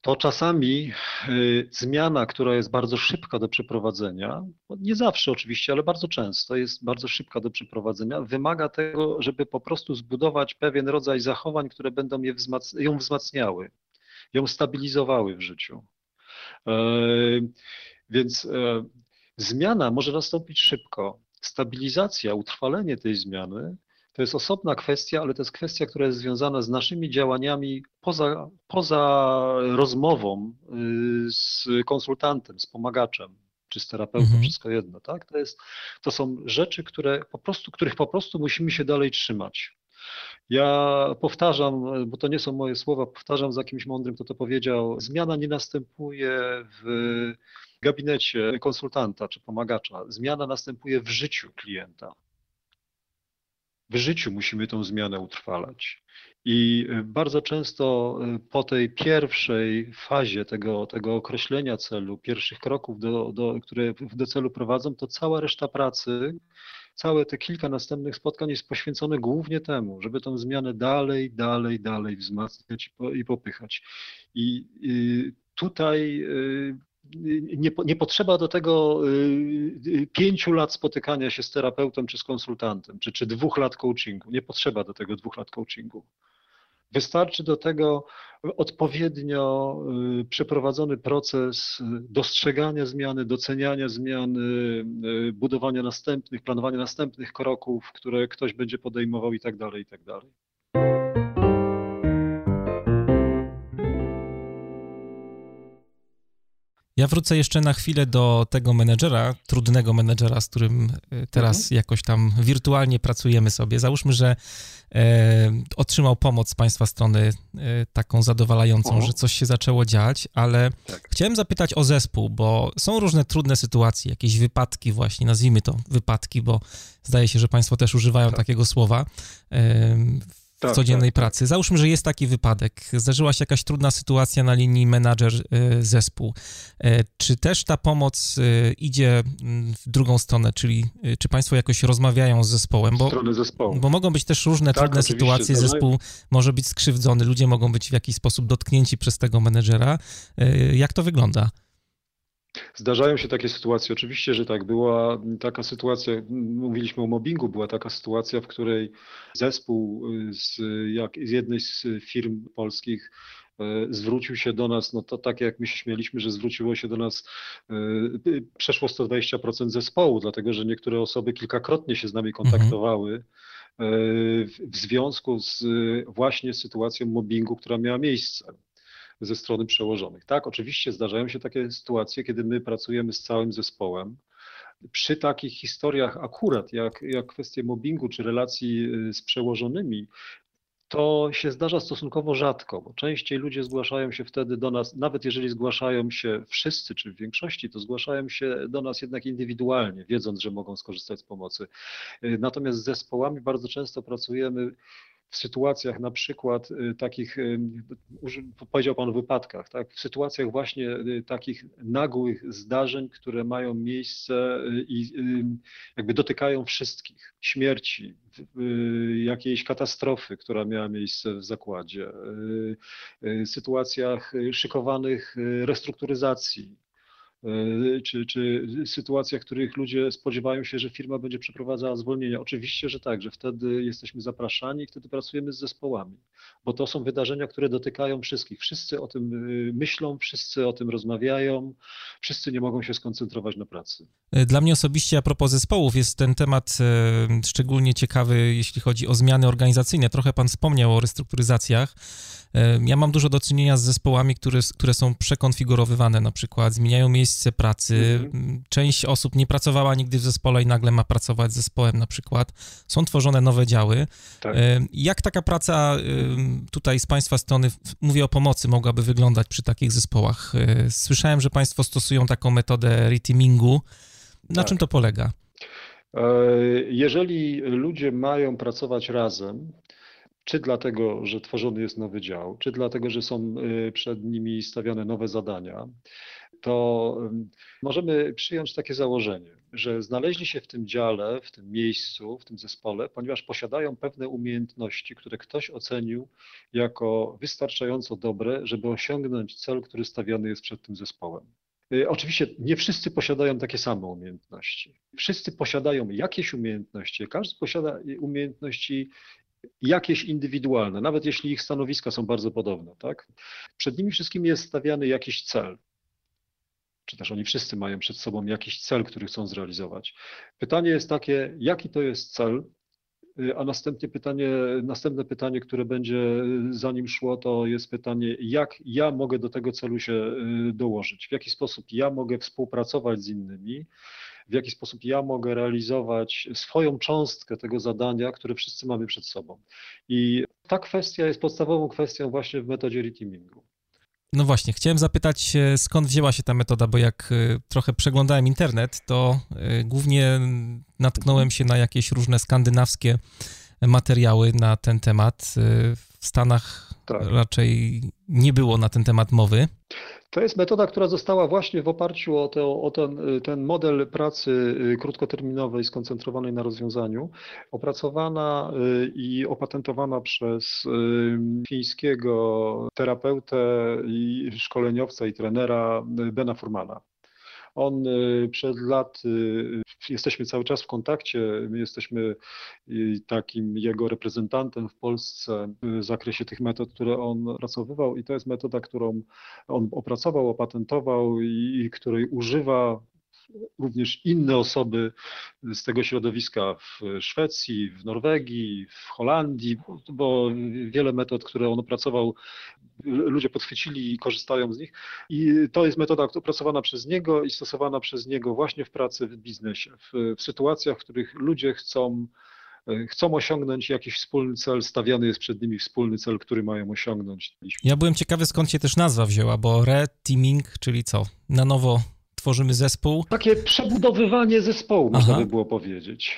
S2: to czasami y, zmiana, która jest bardzo szybka do przeprowadzenia, nie zawsze oczywiście, ale bardzo często jest bardzo szybka do przeprowadzenia, wymaga tego, żeby po prostu zbudować pewien rodzaj zachowań, które będą ją wzmacniały, ją stabilizowały w życiu. E, więc e, zmiana może nastąpić szybko. Stabilizacja, utrwalenie tej zmiany to jest osobna kwestia, ale to jest kwestia, która jest związana z naszymi działaniami poza, poza rozmową y, z konsultantem, z pomagaczem czy z terapeutą, mhm. wszystko jedno, tak? To, jest, to są rzeczy, które po prostu, których po prostu musimy się dalej trzymać. Ja powtarzam, bo to nie są moje słowa, powtarzam za kimś mądrym, kto to powiedział, zmiana nie następuje w gabinecie konsultanta czy pomagacza, zmiana następuje w życiu klienta w życiu musimy tą zmianę utrwalać. I y, bardzo często y, po tej pierwszej fazie tego, tego określenia celu, pierwszych kroków, do, do, które do celu prowadzą, to cała reszta pracy, całe te kilka następnych spotkań jest poświęcone głównie temu, żeby tą zmianę dalej, dalej, dalej wzmacniać i popychać. I y, tutaj nie, nie, potrzeba do tego y, y, pięciu lat spotykania się z terapeutą czy z konsultantem, czy, czy dwóch lat coachingu. Nie potrzeba do tego dwóch lat coachingu. Wystarczy do tego odpowiednio y, przeprowadzony proces dostrzegania zmiany, doceniania zmiany, budowania następnych, planowania następnych kroków, które ktoś będzie podejmował i tak dalej, i tak dalej.
S1: Ja wrócę jeszcze na chwilę do tego menedżera, trudnego menedżera, z którym e, teraz mhm. jakoś tam wirtualnie pracujemy sobie. Załóżmy, że e, otrzymał pomoc z Państwa strony e, taką zadowalającą, mhm. że coś się zaczęło dziać, ale tak. chciałem zapytać o zespół, bo są różne trudne sytuacje, jakieś wypadki właśnie, nazwijmy to wypadki, bo zdaje się, że Państwo też używają tak. takiego słowa. E, tak, codziennej tak, tak, pracy. Załóżmy, że jest taki wypadek, zdarzyła się jakaś trudna sytuacja na linii menadżer-zespół. Y, y, czy też ta pomoc y, idzie mm, w drugą stronę, czyli czy Państwo jakoś rozmawiają z zespołem? Bo, zespołu. bo mogą być też różne tak, trudne sytuacje, zespół może być skrzywdzony, ludzie mogą być w jakiś sposób dotknięci przez tego menedżera. Jak to wygląda?
S2: Zdarzają się takie sytuacje. Oczywiście, że tak. Była taka sytuacja, mówiliśmy o mobbingu, była taka sytuacja, w której zespół z, jak, z jednej z firm polskich e, zwrócił się do nas, no to tak jak my się śmieliśmy, że zwróciło się do nas e, przeszło 120% zespołu, dlatego że niektóre osoby kilkakrotnie się z nami mhm. kontaktowały mhm. w związku z właśnie sytuacją mobbingu, która miała miejsce ze strony przełożonych. Tak, oczywiście zdarzają się takie sytuacje, kiedy my pracujemy z całym zespołem. Przy takich historiach akurat jak, jak kwestie mobbingu czy relacji y, z przełożonymi, to się zdarza stosunkowo rzadko, bo częściej ludzie zgłaszają się wtedy do nas, nawet jeżeli zgłaszają się wszyscy, czy w większości, to zgłaszają się do nas jednak indywidualnie, wiedząc, że mogą skorzystać z pomocy. Y, natomiast z zespołami bardzo często pracujemy w sytuacjach na przykład y, takich, y, powiedział Pan o wypadkach, tak? w sytuacjach właśnie y, takich nagłych zdarzeń, które mają miejsce i jakby dotykają wszystkich, śmierci, jakiejś katastrofy, która miała miejsce w zakładzie, sytuacjach szykowanych restrukturyzacji, czy, czy sytuacjach, w których ludzie spodziewają się, że firma będzie przeprowadzała zwolnienia. Oczywiście, że tak, że wtedy jesteśmy zapraszani i wtedy pracujemy z zespołami, bo to są wydarzenia, które dotykają wszystkich. Wszyscy o tym e, myślą, wszyscy o tym rozmawiają, wszyscy nie mogą się skoncentrować na pracy.
S1: E, dla mnie osobiście a propos zespołów jest ten temat szczególnie ciekawy, jeśli chodzi o zmiany organizacyjne. Trochę pan wspomniał o restrukturyzacjach. Ja mam dużo do czynienia z zespołami, które, które są przekonfigurowywane, na przykład zmieniają miejsce pracy. Mhm. Część osób nie pracowała nigdy w zespole i nagle ma pracować z zespołem na przykład. Są tworzone nowe działy. Tak. Jak taka praca tutaj z Państwa strony, mówię o pomocy, mogłaby wyglądać przy takich zespołach? E, słyszałem, że Państwo stosują taką metodę reteamingu. Na tak. czym to polega?
S2: E, jeżeli ludzie mają pracować razem, czy dlatego, że tworzony jest nowy dział, czy dlatego, że są przed nimi stawiane nowe zadania, to możemy przyjąć takie założenie, że znaleźli się w tym dziale, w tym miejscu, w tym zespole, ponieważ posiadają pewne umiejętności, które ktoś ocenił jako wystarczająco dobre, żeby osiągnąć cel, który stawiany jest przed tym zespołem. Y, oczywiście nie wszyscy posiadają takie same umiejętności. Wszyscy posiadają jakieś umiejętności, każdy posiada umiejętności jakieś indywidualne, nawet jeśli ich stanowiska są bardzo podobne. Tak? Przed nimi wszystkimi jest stawiany jakiś cel. Czy też oni wszyscy mają przed sobą jakiś cel, który chcą zrealizować. Pytanie jest takie, jaki to jest cel, a następnie pytanie, następne pytanie, które będzie za nim szło, to jest pytanie, jak ja mogę do tego celu się y, dołożyć, w jaki sposób ja mogę współpracować z innymi, w jaki sposób ja mogę realizować swoją cząstkę tego zadania, które wszyscy mamy przed sobą. I ta kwestia jest podstawową kwestią właśnie w metodzie reteamingu.
S1: No właśnie, chciałem zapytać, skąd wzięła się ta metoda, bo jak y, trochę przeglądałem internet, to y, głównie natknąłem się na jakieś różne skandynawskie materiały na ten temat. Y, w Stanach tak. raczej nie było na ten temat mowy.
S2: To jest metoda, która została właśnie w oparciu o, te, o ten, ten, model pracy y, krótkoterminowej skoncentrowanej na rozwiązaniu, opracowana y, i opatentowana przez y, fińskiego terapeutę i szkoleniowca i trenera Bena Furmana. On y, przed lat, y, jesteśmy cały czas w kontakcie, my jesteśmy y, takim jego reprezentantem w Polsce w zakresie tych metod, które on opracowywał i to jest metoda, którą on opracował, opatentował i, i której używa również inne osoby z tego środowiska w Szwecji, w Norwegii, w Holandii, bo wiele metod, które on opracował, ludzie podchwycili i korzystają z nich. I to jest metoda opracowana przez niego i stosowana przez niego właśnie w pracy w biznesie, w, w sytuacjach, w których ludzie chcą chcą osiągnąć jakiś wspólny cel, stawiany jest przed nimi wspólny cel, który mają osiągnąć.
S1: Ja byłem ciekawy, skąd się też nazwa wzięła, bo re-teaming, czyli co? Na nowo tworzymy zespół?
S2: Takie przebudowywanie zespołu, Aha. można by było powiedzieć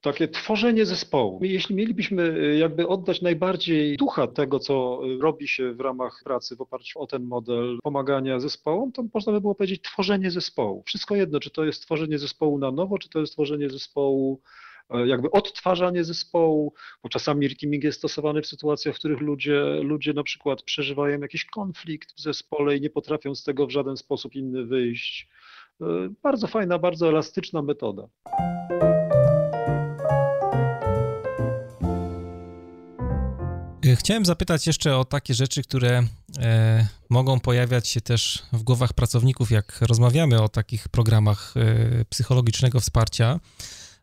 S2: takie tworzenie zespołu. Jeśli mielibyśmy y, jakby oddać najbardziej ducha tego, co robi się w ramach pracy w oparciu o ten model pomagania zespołom, to można by było powiedzieć tworzenie zespołu. Wszystko jedno, czy to jest tworzenie zespołu na nowo, czy to jest tworzenie zespołu jakby odtwarzanie zespołu, bo czasami teaming jest stosowany w sytuacjach, w których ludzie, ludzie na przykład przeżywają jakiś konflikt w zespole i nie potrafią z tego w żaden sposób inny wyjść. E, bardzo fajna, bardzo elastyczna metoda.
S1: E, chciałem zapytać jeszcze o takie rzeczy, które e, mogą pojawiać się też w głowach pracowników, jak rozmawiamy o takich programach e, psychologicznego wsparcia.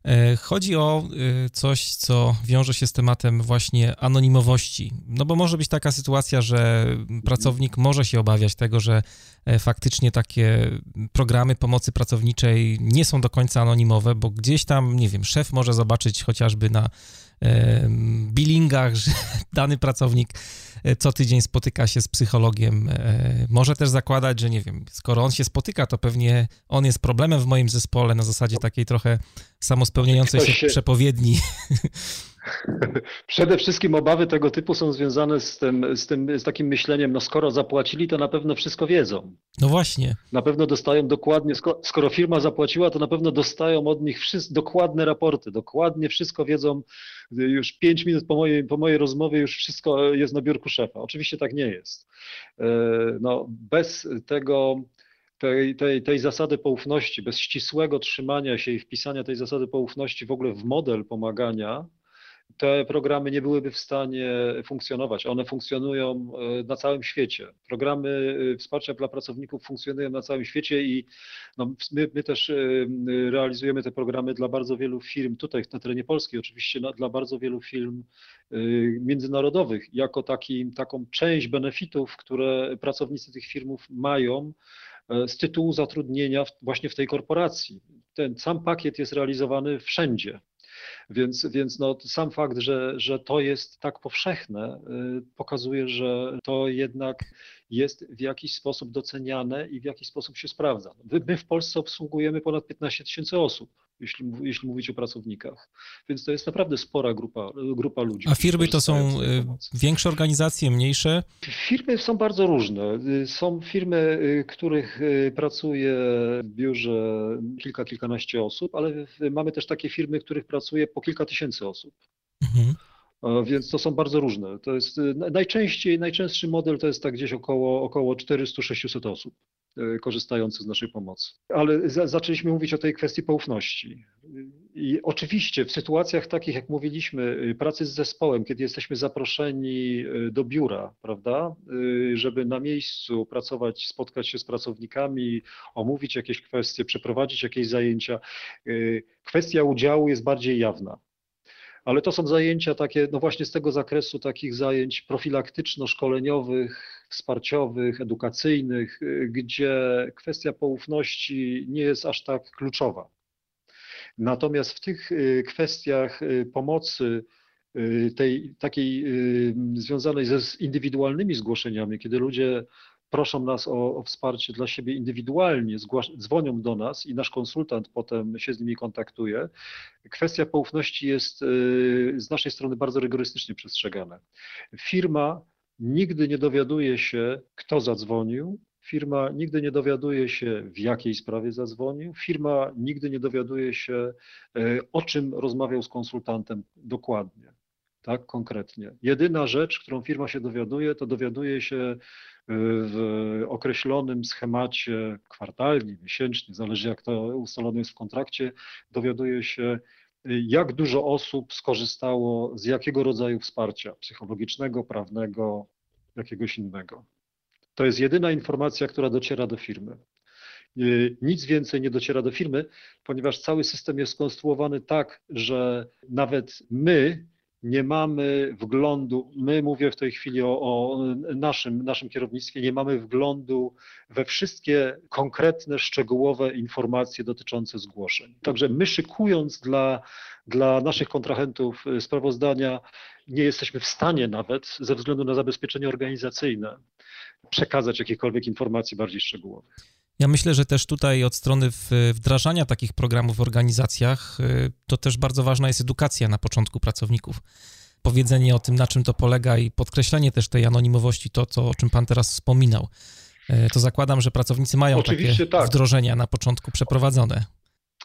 S1: E, chodzi o e, coś, co wiąże się z tematem właśnie anonimowości. No bo może być taka sytuacja, że pracownik może się obawiać tego, że e, faktycznie takie programy pomocy pracowniczej nie są do końca anonimowe, bo gdzieś tam, nie wiem, szef może zobaczyć chociażby na billingach, że dany pracownik co tydzień spotyka się z psychologiem. Może też zakładać, że nie wiem, skoro on się spotyka, to pewnie on jest problemem w moim zespole na zasadzie takiej trochę samospełniającej się, się przepowiedni.
S2: Przede wszystkim obawy tego typu są związane z tym, z tym, z takim myśleniem, no skoro zapłacili, to na pewno wszystko wiedzą.
S1: No właśnie.
S2: Na pewno dostają dokładnie, skoro firma zapłaciła, to na pewno dostają od nich wszyscy, dokładne raporty, dokładnie wszystko wiedzą. Już pięć minut po mojej, po mojej rozmowie już wszystko jest na biurku szefa. Oczywiście tak nie jest. E, no, bez tego tej, tej, tej zasady poufności, bez ścisłego trzymania się i wpisania tej zasady poufności w ogóle w model pomagania, te programy nie byłyby w stanie funkcjonować. One funkcjonują e, na całym świecie. Programy e, wsparcia dla pracowników funkcjonują na całym świecie i no, my, my, też e, realizujemy te programy dla bardzo wielu firm, tutaj na terenie Polski oczywiście, dla bardzo wielu firm międzynarodowych, jako taki, taką część benefitów, które pracownicy tych firmów mają z tytułu zatrudnienia właśnie w tej korporacji. Ten sam pakiet jest realizowany wszędzie. Więc, więc no, sam fakt, że, że to jest tak powszechne, y, pokazuje, że to jednak jest w jakiś sposób doceniane i w jakiś sposób się sprawdza. My w Polsce obsługujemy ponad 15 tysięcy osób, jeśli, jeśli mówić o pracownikach, więc to jest naprawdę spora grupa, grupa ludzi.
S1: A firmy to są y, większe organizacje, mniejsze?
S2: Firmy są bardzo różne. Y, są firmy, y, których pracuje w biurze kilka, kilkanaście osób, ale mamy też takie firmy, których pracuje po kilka tysięcy osób. Mhm. Więc to są bardzo różne. To jest najczęściej, najczęstszy model to jest tak gdzieś około, około 400-600 osób e, korzystających z naszej pomocy. Ale za, zaczęliśmy mówić o tej kwestii poufności. I oczywiście w sytuacjach takich, jak mówiliśmy, y, pracy z zespołem, kiedy jesteśmy zaproszeni y, do biura, prawda, y, żeby na miejscu pracować, spotkać się z pracownikami, omówić jakieś kwestie, przeprowadzić jakieś zajęcia, kwestia udziału jest bardziej jawna ale to są zajęcia takie, no właśnie z tego zakresu takich zajęć profilaktyczno-szkoleniowych, wsparciowych, edukacyjnych, gdzie kwestia poufności nie jest aż tak kluczowa. Natomiast w tych y, kwestiach y, pomocy, y, tej takiej związanej ze indywidualnymi zgłoszeniami, kiedy ludzie proszą nas o, o wsparcie dla siebie indywidualnie, dzwonią do nas i nasz konsultant potem się z nimi kontaktuje. Kwestia poufności jest y, z naszej strony bardzo rygorystycznie przestrzegana. Firma nigdy nie dowiaduje się, kto zadzwonił, Firma nigdy nie dowiaduje się, w jakiej sprawie zadzwonił. Firma nigdy nie dowiaduje się, y, o czym rozmawiał z konsultantem dokładnie, tak konkretnie. Jedyna rzecz, którą firma się dowiaduje, to dowiaduje się w określonym schemacie kwartalnie, miesięcznie, zależy jak to ustalone jest w kontrakcie, dowiaduje się, jak dużo osób skorzystało z jakiego rodzaju wsparcia psychologicznego, prawnego, jakiegoś innego. To jest jedyna informacja, która dociera do firmy. Nic więcej nie dociera do firmy, ponieważ cały system jest skonstruowany tak, że nawet my nie mamy wglądu, my mówię w tej chwili o, o, naszym, naszym kierownictwie, nie mamy wglądu we wszystkie konkretne, szczegółowe informacje dotyczące zgłoszeń. Także my szykując dla, dla naszych kontrahentów sprawozdania, nie jesteśmy w stanie nawet ze względu na zabezpieczenie organizacyjne przekazać jakichkolwiek informacji bardziej szczegółowych.
S1: Ja myślę, że też tutaj od strony wdrażania takich programów w organizacjach y, to też bardzo ważna jest edukacja na początku pracowników. Powiedzenie o tym, na czym to polega i podkreślenie też tej anonimowości, to, co, o czym Pan teraz wspominał. Y, to zakładam, że pracownicy mają Oczywiście takie tak. wdrożenia na początku przeprowadzone.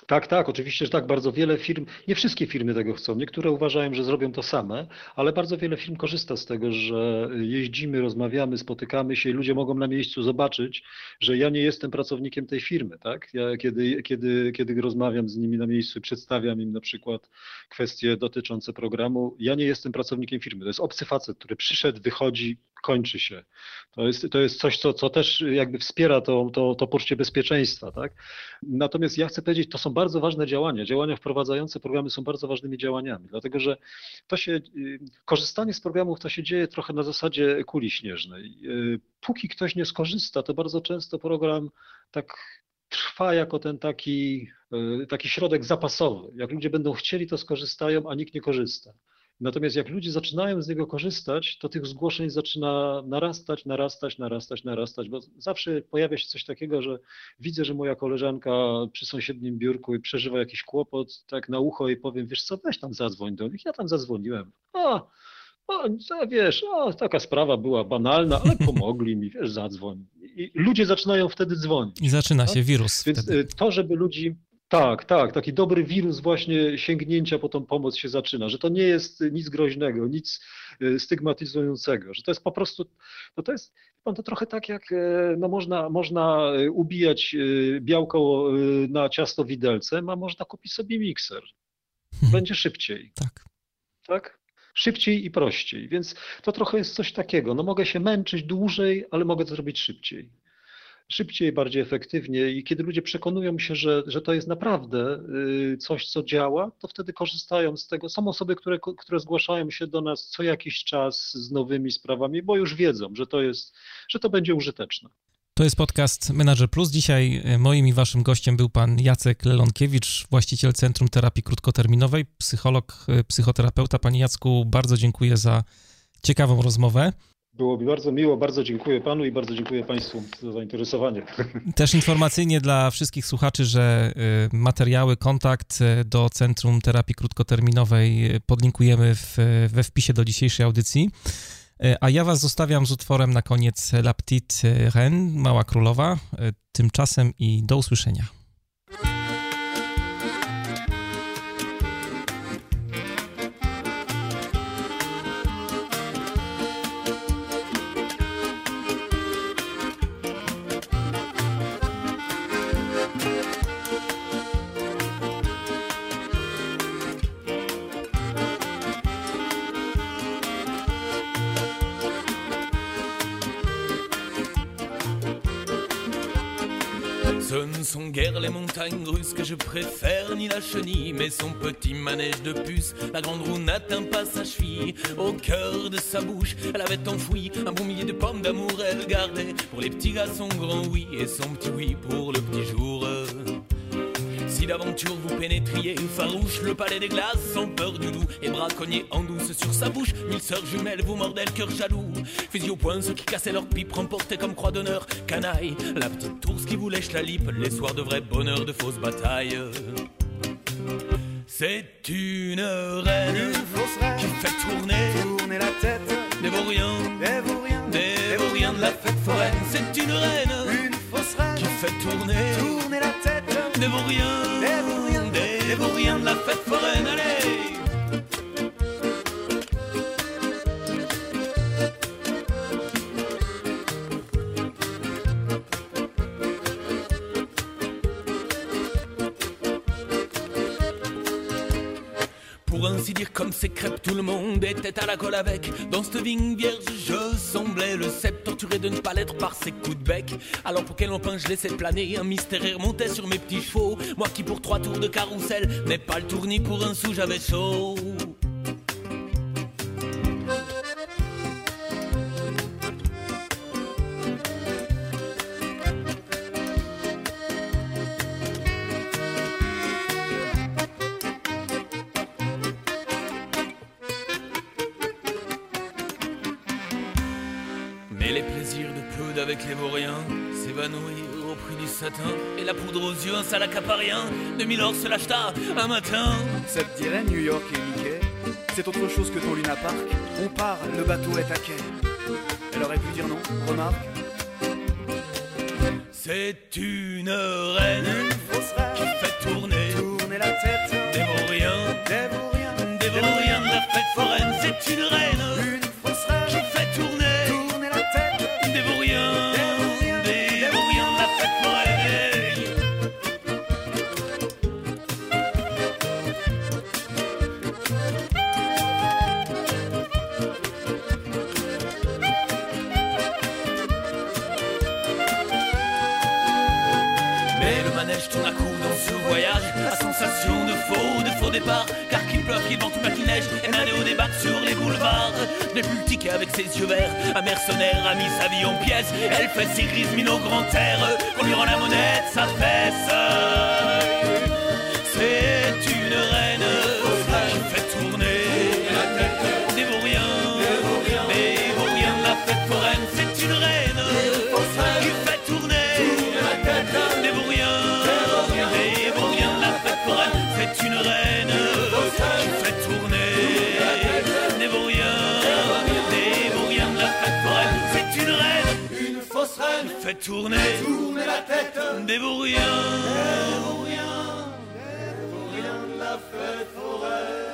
S2: Tak, tak, oczywiście, że tak. Bardzo wiele firm, nie wszystkie firmy tego chcą. Niektóre uważają, że zrobią to same, ale bardzo wiele firm korzysta z tego, że jeździmy, rozmawiamy, spotykamy się i ludzie mogą na miejscu zobaczyć, że ja nie jestem pracownikiem tej firmy. Tak? Ja, kiedy, kiedy, kiedy rozmawiam z nimi na miejscu przedstawiam im na przykład kwestie dotyczące programu, ja nie jestem pracownikiem firmy. To jest obcy facet, który przyszedł, wychodzi, kończy się. To jest, to jest coś, co, co też jakby wspiera to, to, to poczucie bezpieczeństwa. Tak? Natomiast ja chcę powiedzieć, to są bardzo ważne działania. Działania wprowadzające programy są bardzo ważnymi działaniami, dlatego że to się, y, korzystanie z programów to się dzieje trochę na zasadzie kuli śnieżnej. Y, póki ktoś nie skorzysta, to bardzo często program tak trwa jako ten taki, y, taki środek zapasowy. Jak ludzie będą chcieli, to skorzystają, a nikt nie korzysta. Natomiast jak ludzie zaczynają z niego korzystać, to tych zgłoszeń zaczyna narastać, narastać, narastać, narastać, bo zawsze pojawia się coś takiego, że widzę, że moja koleżanka przy sąsiednim biurku i przeżywa jakiś kłopot, tak na ucho i powiem, wiesz co, weź tam zadzwoń do nich. Ja tam zadzwoniłem. O, o, wiesz, o, taka sprawa była banalna, ale pomogli mi, wiesz, zadzwoń. I ludzie zaczynają wtedy dzwonić.
S1: I zaczyna tak? się wirus.
S2: Więc
S1: wtedy.
S2: to, żeby ludzi Tak, tak, taki dobry wirus właśnie sięgnięcia po tą pomoc się zaczyna, że to nie jest nic groźnego, nic y, stygmatyzującego, że to jest po prostu, no to jest, pan to trochę tak jak, e, no można, można y, ubijać białko na ciasto widelcem, a można kupić sobie mikser. Hmm. Będzie szybciej.
S1: Tak.
S2: Tak? Szybciej i prościej, więc to trochę jest coś takiego, no mogę się męczyć dłużej, ale mogę to zrobić szybciej szybciej, bardziej efektywnie i kiedy ludzie przekonują się, że, że to jest naprawdę y, coś, co działa, to wtedy korzystają z tego. Są osoby, które, które zgłaszają się do nas co jakiś czas z nowymi sprawami, bo już wiedzą, że to jest, że to będzie użyteczne.
S1: To jest podcast Manager Plus. Dzisiaj y, moim i waszym gościem był pan Jacek Lelonkiewicz, właściciel Centrum Terapii Krótkoterminowej, psycholog, y, psychoterapeuta. Panie Jacku, bardzo dziękuję za ciekawą rozmowę.
S2: Było mi bardzo miło, bardzo dziękuję panu i bardzo dziękuję państwu za zainteresowanie.
S1: Też informacyjnie dla wszystkich słuchaczy, że y, materiały, kontakt y, do Centrum Terapii Krótkoterminowej podlinkujemy w, we wpisie do dzisiejszej audycji. Y, a ja was zostawiam z utworem na koniec La Petite Reine, Mała Królowa. Tymczasem i do usłyszenia.
S3: Sont guère les montagnes russes que je préfère, ni la chenille, mais son petit manège de puce. La grande roue n'atteint pas sa cheville. Au cœur de sa bouche, elle avait enfoui un bon millier de pommes d'amour. Elle gardait pour les petits gars son grand oui et son petit oui pour le petit jour. Si d'aventure vous pénétriez farouche le palais des glaces sans peur du loup et braconnier en douce sur sa bouche, mille sœurs jumelles vous mordaient le cœur jaloux. Fusil au poing, ceux qui cassaient leur pipe remportaient comme croix d'honneur. Canaille, la petite ours qui vous lèche la lippe, les soirs de vrai bonheur de fausses batailles. C'est une reine,
S4: une
S3: qui fait tourner,
S4: tourner la tête
S3: des vauriens,
S4: des vauriens,
S3: des vauriens de la fête foraine. C'est une reine,
S4: une fausse reine
S3: qui fait tourner,
S4: tourner la tête
S3: des vauriens,
S4: des vauriens,
S3: des vauriens de la fête foraine. Allez! Comme ces crêpes, tout le monde était à la colle avec. Dans cette vigne vierge, je semblais le cep torturé de ne pas l'être par ses coups de bec. Alors pour quel empin je laissais planer, un mystère remontait sur mes petits chevaux. Moi qui pour trois tours de carrousel n'ai pas le tournis pour un sou, j'avais chaud. Avec les vauriens, s'évanouir au prix du satin, et la poudre aux yeux, un sale accaparien, de Milord se l'acheta un matin.
S4: Ça te dirait New York et Mickey C'est autre chose que ton Luna Park. On part, le bateau est à quai. Elle aurait pu dire non, remarque.
S3: C'est une reine, qui fait tourner,
S4: tourner la tête
S3: des vauriens,
S4: des vauriens,
S3: des vauriens de la fête foraine. C'est une reine, de faux, de faux départ. Car qu'il pleuve, qu'il vente ma neige, et mané au débat sur les boulevards. N'ai plus le ticket avec ses yeux verts. Un mercenaire a mis sa vie en pièces. Elle fait si grise, mine au grand air. Qu'on lui rend la monnaie de sa fesse. fait tourner, tourner la tête. Des vauriens, des vauriens, des vauriens de la fête forêt.